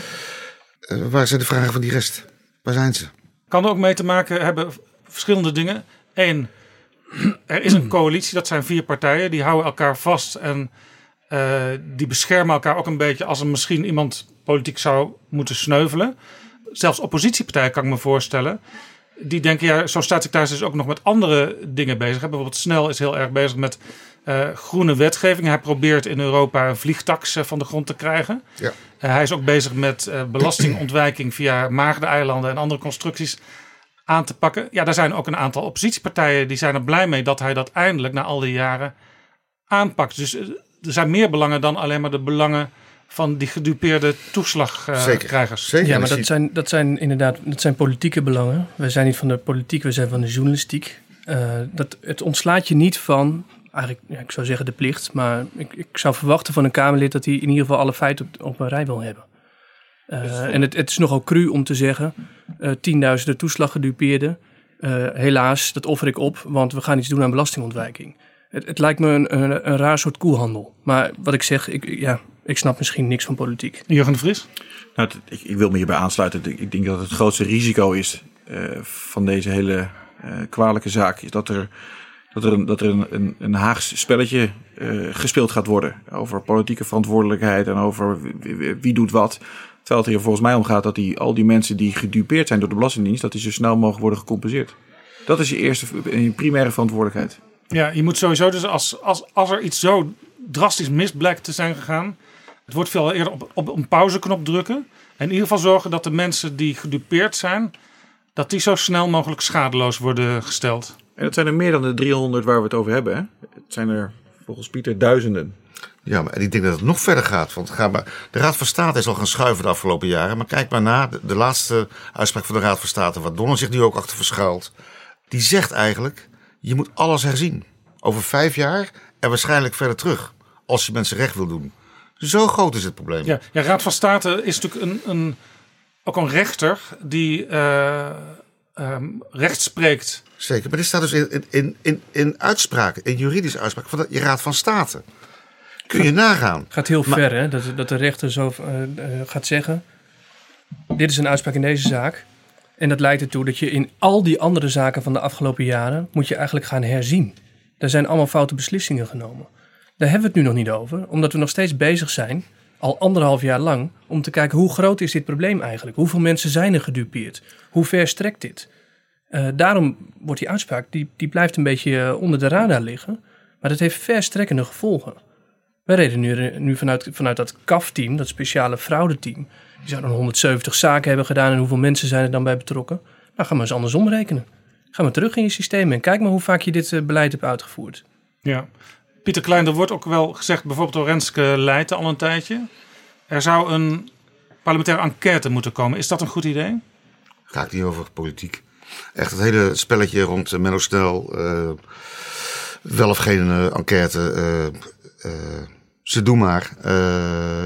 waar zijn de vragen van die rest? Waar zijn ze? Kan er ook mee te maken hebben verschillende dingen. Eén, er is een coalitie, dat zijn vier partijen, die houden elkaar vast en uh, die beschermen elkaar ook een beetje als er misschien iemand politiek zou moeten sneuvelen. Zelfs oppositiepartijen kan ik me voorstellen. Die denken, ja, zo staatssecretaris is ook nog met andere dingen bezig. Bijvoorbeeld Snel is heel erg bezig met uh, groene wetgeving. Hij probeert in Europa een vliegtax uh, van de grond te krijgen. Ja. hij is ook bezig met belastingontwijking via Maagdeneilanden en andere constructies aan te pakken. Ja, daar zijn ook een aantal oppositiepartijen die zijn er blij mee dat hij dat eindelijk na al die jaren aanpakt. Dus er zijn meer belangen dan alleen maar de belangen van die gedupeerde toeslagkrijgers. Uh, Zeker. Ja, maar dat zijn, dat zijn inderdaad dat zijn politieke belangen. We zijn niet van de politiek, we zijn van de journalistiek. Uh, dat, het ontslaat je niet van, eigenlijk, ja, ik zou zeggen de plicht, maar ik, ik zou verwachten van een Kamerlid dat hij in ieder geval alle feiten op, op een rij wil hebben. Uh, en het, het, is nogal cru om te zeggen, uh, tienduizenden toeslaggedupeerden. Uh, helaas, dat offer ik op, want we gaan iets doen aan belastingontwijking. Het, het lijkt me een, een, een, raar soort koelhandel. Maar wat ik zeg, ik, ja, ik snap misschien niks van politiek. Jurgen de Vries? Nou, ik, ik, wil me hierbij aansluiten. Ik denk dat het grootste risico is van deze hele kwalijke zaak... is dat er, dat er, een, dat er een, een, een Haags spelletje gespeeld gaat worden... over politieke verantwoordelijkheid en over wie, wie doet wat... Terwijl het er volgens mij om gaat dat die, al die mensen die gedupeerd zijn door de Belastingdienst, dat die zo snel mogelijk worden gecompenseerd. Dat is je eerste je primaire verantwoordelijkheid. Ja, je moet sowieso dus als, als, als er iets zo drastisch mis blijkt te zijn gegaan, het wordt veel eerder op, op een pauzeknop drukken. En in ieder geval zorgen dat de mensen die gedupeerd zijn, dat die zo snel mogelijk schadeloos worden gesteld. En dat zijn er meer dan de 300 waar we het over hebben. Hè? Het zijn er volgens Pieter duizenden. Ja, maar ik denk dat het nog verder gaat. Want ga maar, de Raad van State is al gaan schuiven de afgelopen jaren. Maar kijk maar na, de, de laatste uitspraak van de Raad van State, waar Donner zich nu ook achter verschuilt. Die zegt eigenlijk, je moet alles herzien. Over vijf jaar en waarschijnlijk verder terug. Als je mensen recht wil doen. Zo groot is het probleem. Ja, ja Raad van State is natuurlijk een, een, ook een rechter die uh, um, recht spreekt. Zeker, maar dit staat dus in, in, in, in uitspraken, in juridische uitspraken van de Raad van State. Kun je nagaan. Het gaat heel maar, ver, hè? Dat, dat de rechter zo uh, uh, gaat zeggen: Dit is een uitspraak in deze zaak. En dat leidt ertoe dat je in al die andere zaken van de afgelopen jaren. moet je eigenlijk gaan herzien. Er zijn allemaal foute beslissingen genomen. Daar hebben we het nu nog niet over, omdat we nog steeds bezig zijn, al anderhalf jaar lang, om te kijken hoe groot is dit probleem eigenlijk? Hoeveel mensen zijn er gedupeerd? Hoe ver strekt dit? Uh, daarom wordt die uitspraak, die, die blijft een beetje onder de radar liggen. Maar dat heeft verstrekkende gevolgen. Wij reden nu, nu vanuit, vanuit dat CAF-team, dat speciale fraudeteam. Die zouden 170 zaken hebben gedaan en hoeveel mensen zijn er dan bij betrokken? Nou, ga maar eens andersom rekenen. Ga maar terug in je systeem en kijk maar hoe vaak je dit uh, beleid hebt uitgevoerd. Ja, Pieter Klein, er wordt ook wel gezegd, bijvoorbeeld door Renske Leijten al een tijdje. Er zou een parlementaire enquête moeten komen. Is dat een goed idee? Ga ik niet over politiek. Echt het hele spelletje rond uh, Menno Snel. Uh, wel of geen uh, enquête. Ze doen maar.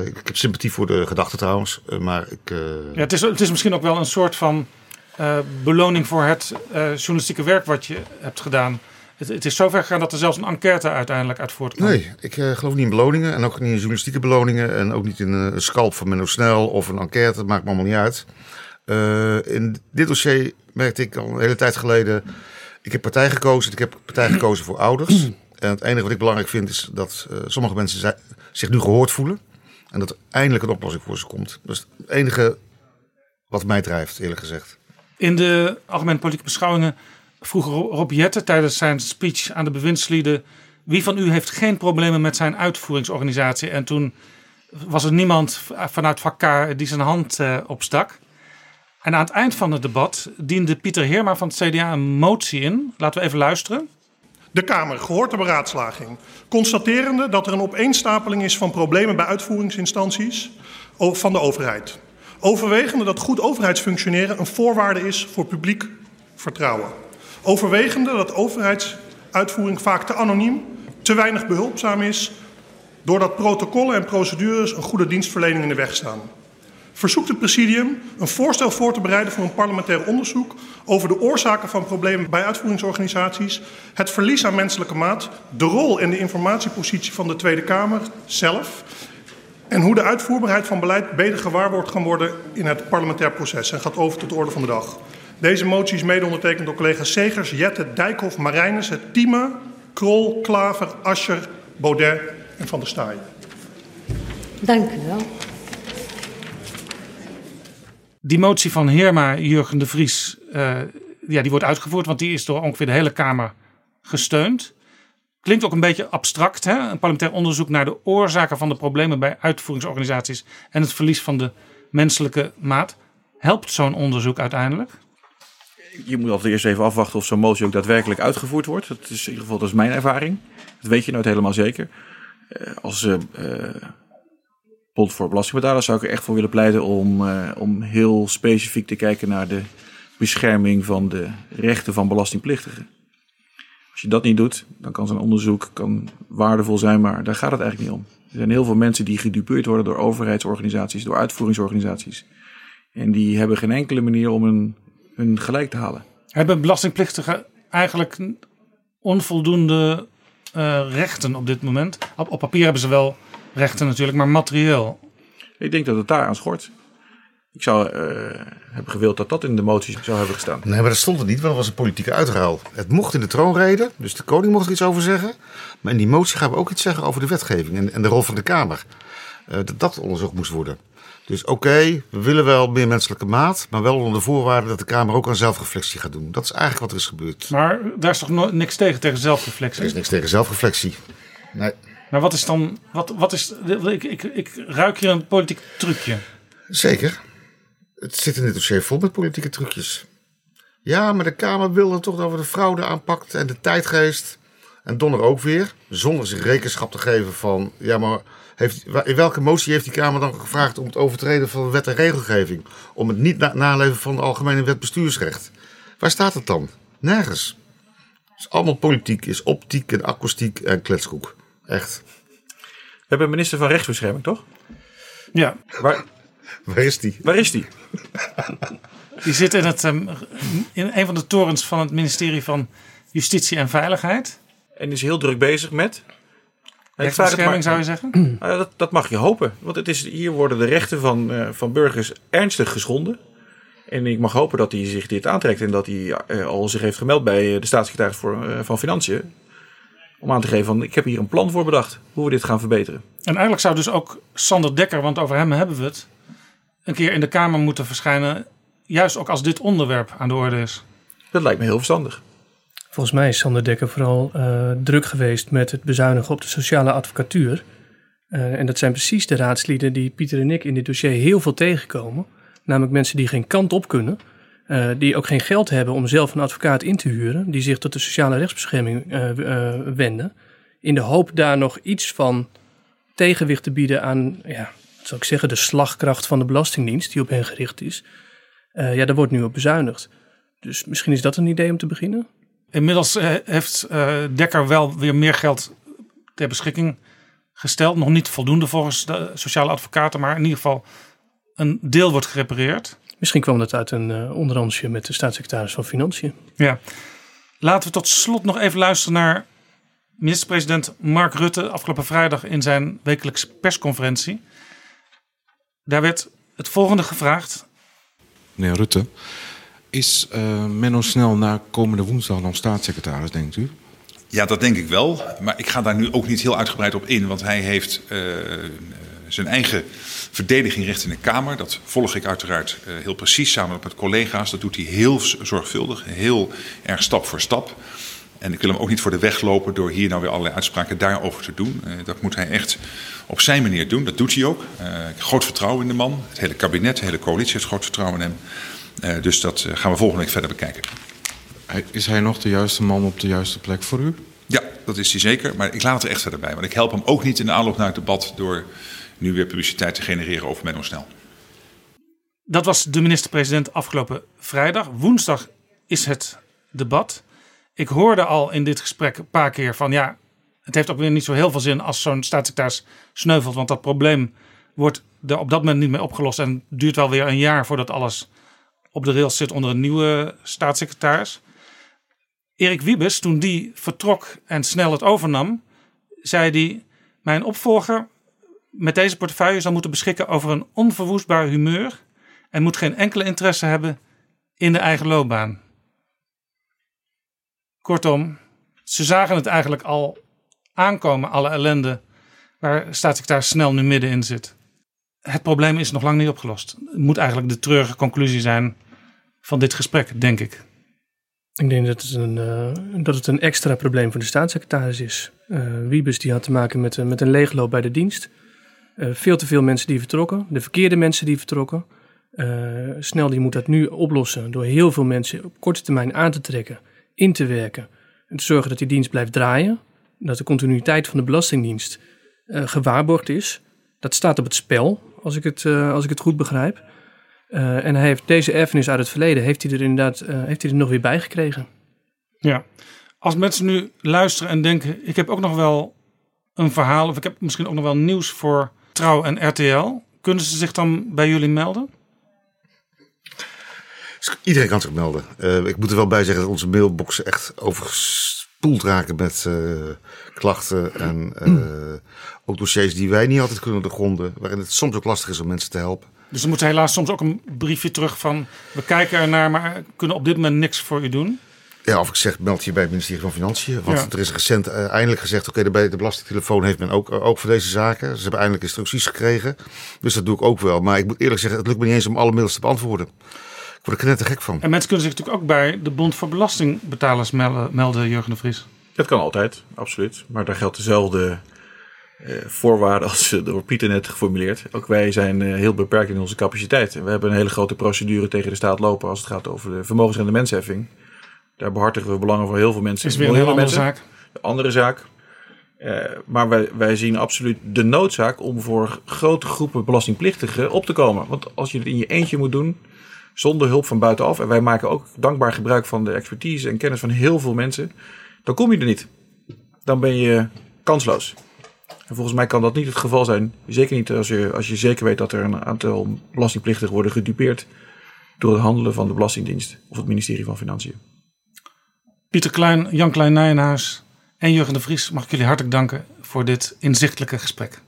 ik, ik, heb sympathie voor de gedachte trouwens. maar ik, ja, het, is, het is misschien ook wel een soort van beloning voor het journalistieke werk wat je hebt gedaan. Het, het, is zover gegaan dat er zelfs een enquête uiteindelijk uit voortkwam. Nee, ik geloof niet in beloningen. En ook niet in journalistieke beloningen. En ook niet in een scalp van Menno Snel of een enquête. Dat maakt me allemaal niet uit. in dit dossier merkte ik al een hele tijd geleden. Ik heb partij gekozen. Ik heb partij gekozen voor ouders. En het enige wat ik belangrijk vind is dat uh, sommige mensen zich nu gehoord voelen. En dat er eindelijk een oplossing voor ze komt. Dat is het enige wat mij drijft, eerlijk gezegd. In de algemene politieke beschouwingen vroeg Rob Jette tijdens zijn speech aan de bewindslieden... wie van u heeft geen problemen met zijn uitvoeringsorganisatie? En toen was er niemand vanuit vak K die zijn hand uh, opstak. En aan het eind van het debat diende Pieter Heerma van het CDA een motie in. Laten we even luisteren. De Kamer, gehoord de beraadslaging, constaterende dat er een opeenstapeling is van problemen bij uitvoeringsinstanties van de overheid. Overwegende dat goed overheidsfunctioneren een voorwaarde is voor publiek vertrouwen. Overwegende dat overheidsuitvoering vaak te anoniem, te weinig behulpzaam is, doordat protocollen en procedures een goede dienstverlening in de weg staan verzoekt het presidium een voorstel voor te bereiden voor een parlementair onderzoek over de oorzaken van problemen bij uitvoeringsorganisaties, het verlies aan menselijke maat, de rol en de informatiepositie van de Tweede Kamer zelf en hoe de uitvoerbaarheid van beleid beter gewaarborgd kan worden in het parlementair proces en gaat over tot de orde van de dag. Deze motie is mede ondertekend door collega's Segers, Jette, Dijkhoff, Marijnes, Tieme, Krol, Klaver, Ascher, Baudet en Van der Staaien. Dank u wel. Die motie van Heerma, Jurgen de Vries, uh, ja, die wordt uitgevoerd, want die is door ongeveer de hele Kamer gesteund. Klinkt ook een beetje abstract, hè? een parlementair onderzoek naar de oorzaken van de problemen bij uitvoeringsorganisaties en het verlies van de menselijke maat. Helpt zo'n onderzoek uiteindelijk? Je moet altijd eerst even afwachten of zo'n motie ook daadwerkelijk uitgevoerd wordt. Dat is in ieder geval dat is mijn ervaring. Dat weet je nooit helemaal zeker. Uh, als uh, Bond voor Belastingbetalers zou ik er echt voor willen pleiten om, uh, om heel specifiek te kijken naar de bescherming van de rechten van belastingplichtigen. Als je dat niet doet, dan kan zo'n onderzoek kan waardevol zijn, maar daar gaat het eigenlijk niet om. Er zijn heel veel mensen die gedupeerd worden door overheidsorganisaties, door uitvoeringsorganisaties. En die hebben geen enkele manier om hun, gelijk te halen. Hebben belastingplichtigen eigenlijk onvoldoende uh, rechten op dit moment? Op papier hebben ze wel rechten natuurlijk, maar materieel. Ik denk dat het daar aan schort. Ik zou uh, hebben gewild dat dat in de motie zou hebben gestaan. Nee, maar dat stond er niet, want dat was een politieke uitruil. Het mocht in de troonrede, dus de koning mocht er iets over zeggen. Maar in die motie gaan we ook iets zeggen over de wetgeving en, en de rol van de Kamer. Uh, dat dat onderzocht moest worden. Dus oké, okay, we willen wel meer menselijke maat, maar wel onder de voorwaarde dat de Kamer ook aan zelfreflectie gaat doen. Dat is eigenlijk wat er is gebeurd. Maar daar is toch niks tegen tegen zelfreflectie? Er is niks tegen zelfreflectie. Nee. Maar wat is dan. Wat, wat is, ik, ik, ik ruik hier een politiek trucje. Zeker. Het zit in dit dossier vol met politieke trucjes. Ja, maar de Kamer wilde toch dat we de fraude aanpakt en de tijdgeest. En Donner ook weer. Zonder zich rekenschap te geven van. Ja, maar heeft, in welke motie heeft die Kamer dan gevraagd om het overtreden van wet en regelgeving? Om het niet na, naleven van de Algemene Wet Bestuursrecht? Waar staat het dan? Nergens. Het is allemaal politiek, is optiek en akoestiek en kletskoek. Echt. We hebben een minister van Rechtsbescherming, toch? Ja. Waar, waar is die? Waar is die? Die zit in, het, um, in een van de torens van het ministerie van Justitie en Veiligheid. En is heel druk bezig met? Rechtsbescherming zou je zeggen? Nou, dat, dat, mag je hopen. Want het is, hier worden de rechten van, uh, van burgers ernstig geschonden. En ik mag hopen dat hij zich dit aantrekt en dat hij uh, al zich heeft gemeld bij de staatssecretaris voor, uh, van Financiën. Om aan te geven van ik heb hier een plan voor bedacht hoe we dit gaan verbeteren. En eigenlijk zou dus ook Sander Dekker, want over hem hebben we het, een keer in de Kamer moeten verschijnen. Juist ook als dit onderwerp aan de orde is. Dat lijkt me heel verstandig. Volgens mij is Sander Dekker vooral uh, druk geweest met het bezuinigen op de sociale advocatuur. Uh, en dat zijn precies de raadslieden die Pieter en ik in dit dossier heel veel tegenkomen. Namelijk mensen die geen kant op kunnen. Uh, die ook geen geld hebben om zelf een advocaat in te huren. Die zich tot de sociale rechtsbescherming wenden. In de hoop daar nog iets van tegenwicht te bieden aan, ja, wat ik zeggen, de slagkracht van de Belastingdienst die op hen gericht is. Uh, ja, daar wordt nu op bezuinigd. Dus misschien is dat een idee om te beginnen. Inmiddels uh, heeft uh, Dekker wel weer meer geld ter beschikking gesteld. Nog niet voldoende volgens de sociale advocaten, maar in ieder geval een deel wordt gerepareerd. Misschien kwam dat uit een uh, onderhandsje met de staatssecretaris van Financiën. Ja. Laten we tot slot nog even luisteren naar minister-president Mark Rutte afgelopen vrijdag in zijn wekelijkse persconferentie. Daar werd het volgende gevraagd. Meneer Rutte, is uh, Menno Snel na komende woensdag dan staatssecretaris, denkt u? Ja, dat denk ik wel. Maar ik ga daar nu ook niet heel uitgebreid op in, want hij heeft uh, zijn eigen verdediging recht in de Kamer. Dat volg ik uiteraard uh, heel precies samen met collega's. Dat doet hij heel zorgvuldig, heel erg stap voor stap. En ik wil hem ook niet voor de weg lopen door hier nou weer allerlei uitspraken daarover te doen. Uh, dat moet hij echt op zijn manier doen. Dat doet hij ook. Ik heb groot vertrouwen in de man. Het hele kabinet, de hele coalitie heeft groot vertrouwen in hem. Dus dat gaan we volgende week verder bekijken. Is hij nog de juiste man op de juiste plek voor u? Ja, dat is hij zeker. Maar ik laat het er echt verder bij. Want ik help hem ook niet in de aanloop naar het debat door nu weer publiciteit te genereren over Menno Snel. Dat was de minister-president afgelopen vrijdag. Woensdag is het debat. Ik hoorde al in dit gesprek een paar keer van ja, het heeft ook weer niet zo heel veel zin als zo'n staatssecretaris sneuvelt. Want dat probleem wordt er op dat moment niet meer opgelost. En duurt wel weer een jaar voordat alles op de rails zit onder een nieuwe staatssecretaris. Erik Wiebes, toen die vertrok en snel het overnam, zei hij: Mijn opvolger met deze portefeuille zal moeten beschikken over een onverwoestbaar humeur en moet geen enkele interesse hebben in de eigen loopbaan. Kortom, ze zagen het eigenlijk al aankomen, alle ellende waar staatssecretaris snel nu middenin zit. Het probleem is nog lang niet opgelost. Het moet eigenlijk de treurige conclusie zijn van dit gesprek, denk ik. Ik denk dat het een, uh, dat het een extra probleem voor de staatssecretaris is. Uh, Wiebes die had te maken met, uh, met een leegloop bij de dienst. Veel te veel mensen die vertrokken, de verkeerde mensen die vertrokken. snel die moet dat nu oplossen door heel veel mensen op korte termijn aan te trekken, in te werken. En te zorgen dat die dienst blijft draaien. Dat de continuïteit van de Belastingdienst gewaarborgd is. Dat staat op het spel, als ik het, als ik het goed begrijp. En hij heeft deze erfenis uit het verleden, heeft hij er inderdaad heeft hij er nog weer bij gekregen. Ja, als mensen nu luisteren en denken, ik heb ook nog wel een verhaal, of ik heb misschien ook nog wel nieuws voor Trouw en RTL, kunnen ze zich dan bij jullie melden? Iedereen kan zich melden. Uh, ik moet er wel bij zeggen dat onze mailbox echt overspoeld raken met klachten en ook dossiers die wij niet altijd kunnen doorgronden, waarin het soms ook lastig is om mensen te helpen. Dus er moet helaas soms ook een briefje terug van... we kijken ernaar, maar kunnen op dit moment niks voor u doen. Ja, of ik zeg, meld je bij het ministerie van Financiën. Want ja. er is recent uh, eindelijk gezegd... oké, okay, de, de belastingtelefoon heeft men ook, uh, ook voor deze zaken. Ze hebben eindelijk instructies gekregen. Dus dat doe ik ook wel. Maar ik moet eerlijk zeggen, het lukt me niet eens om alle mails te beantwoorden. Ik word er net te gek van. En mensen kunnen zich natuurlijk ook bij de Bond voor Belastingbetalers melden, melden Jurgen de Vries. Dat kan altijd, absoluut. Maar daar geldt dezelfde uh, voorwaarden als uh, door Pieter net geformuleerd. Ook wij zijn uh, heel beperkt in onze capaciteit. We hebben een hele grote procedure tegen de staat lopen als het gaat over de vermogensrendementsheffing. Daar behartigen we belangen voor heel veel mensen. Is weer een hele andere mensen. zaak. De andere zaak. maar wij, wij zien absoluut de noodzaak om voor grote groepen belastingplichtigen op te komen. Want als je het in je eentje moet doen, zonder hulp van buitenaf, en wij maken ook dankbaar gebruik van de expertise en kennis van heel veel mensen, dan kom je er niet. Dan ben je kansloos. En volgens mij kan dat niet het geval zijn. Zeker niet als je, als je zeker weet dat er een aantal belastingplichtigen worden gedupeerd door het handelen van de Belastingdienst of het ministerie van Financiën. Pieter Klein, Jan Klein Nijenhuis en Jurgen de Vries, mag ik jullie hartelijk danken voor dit inzichtelijke gesprek.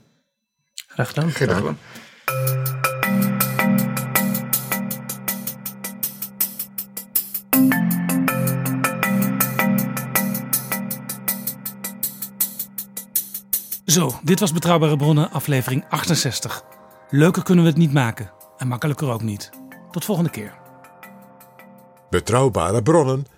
Graag gedaan. Graag gedaan. Zo, dit was Betrouwbare Bronnen, aflevering 68. Leuker kunnen we het niet maken en makkelijker ook niet. Tot volgende keer. Betrouwbare Bronnen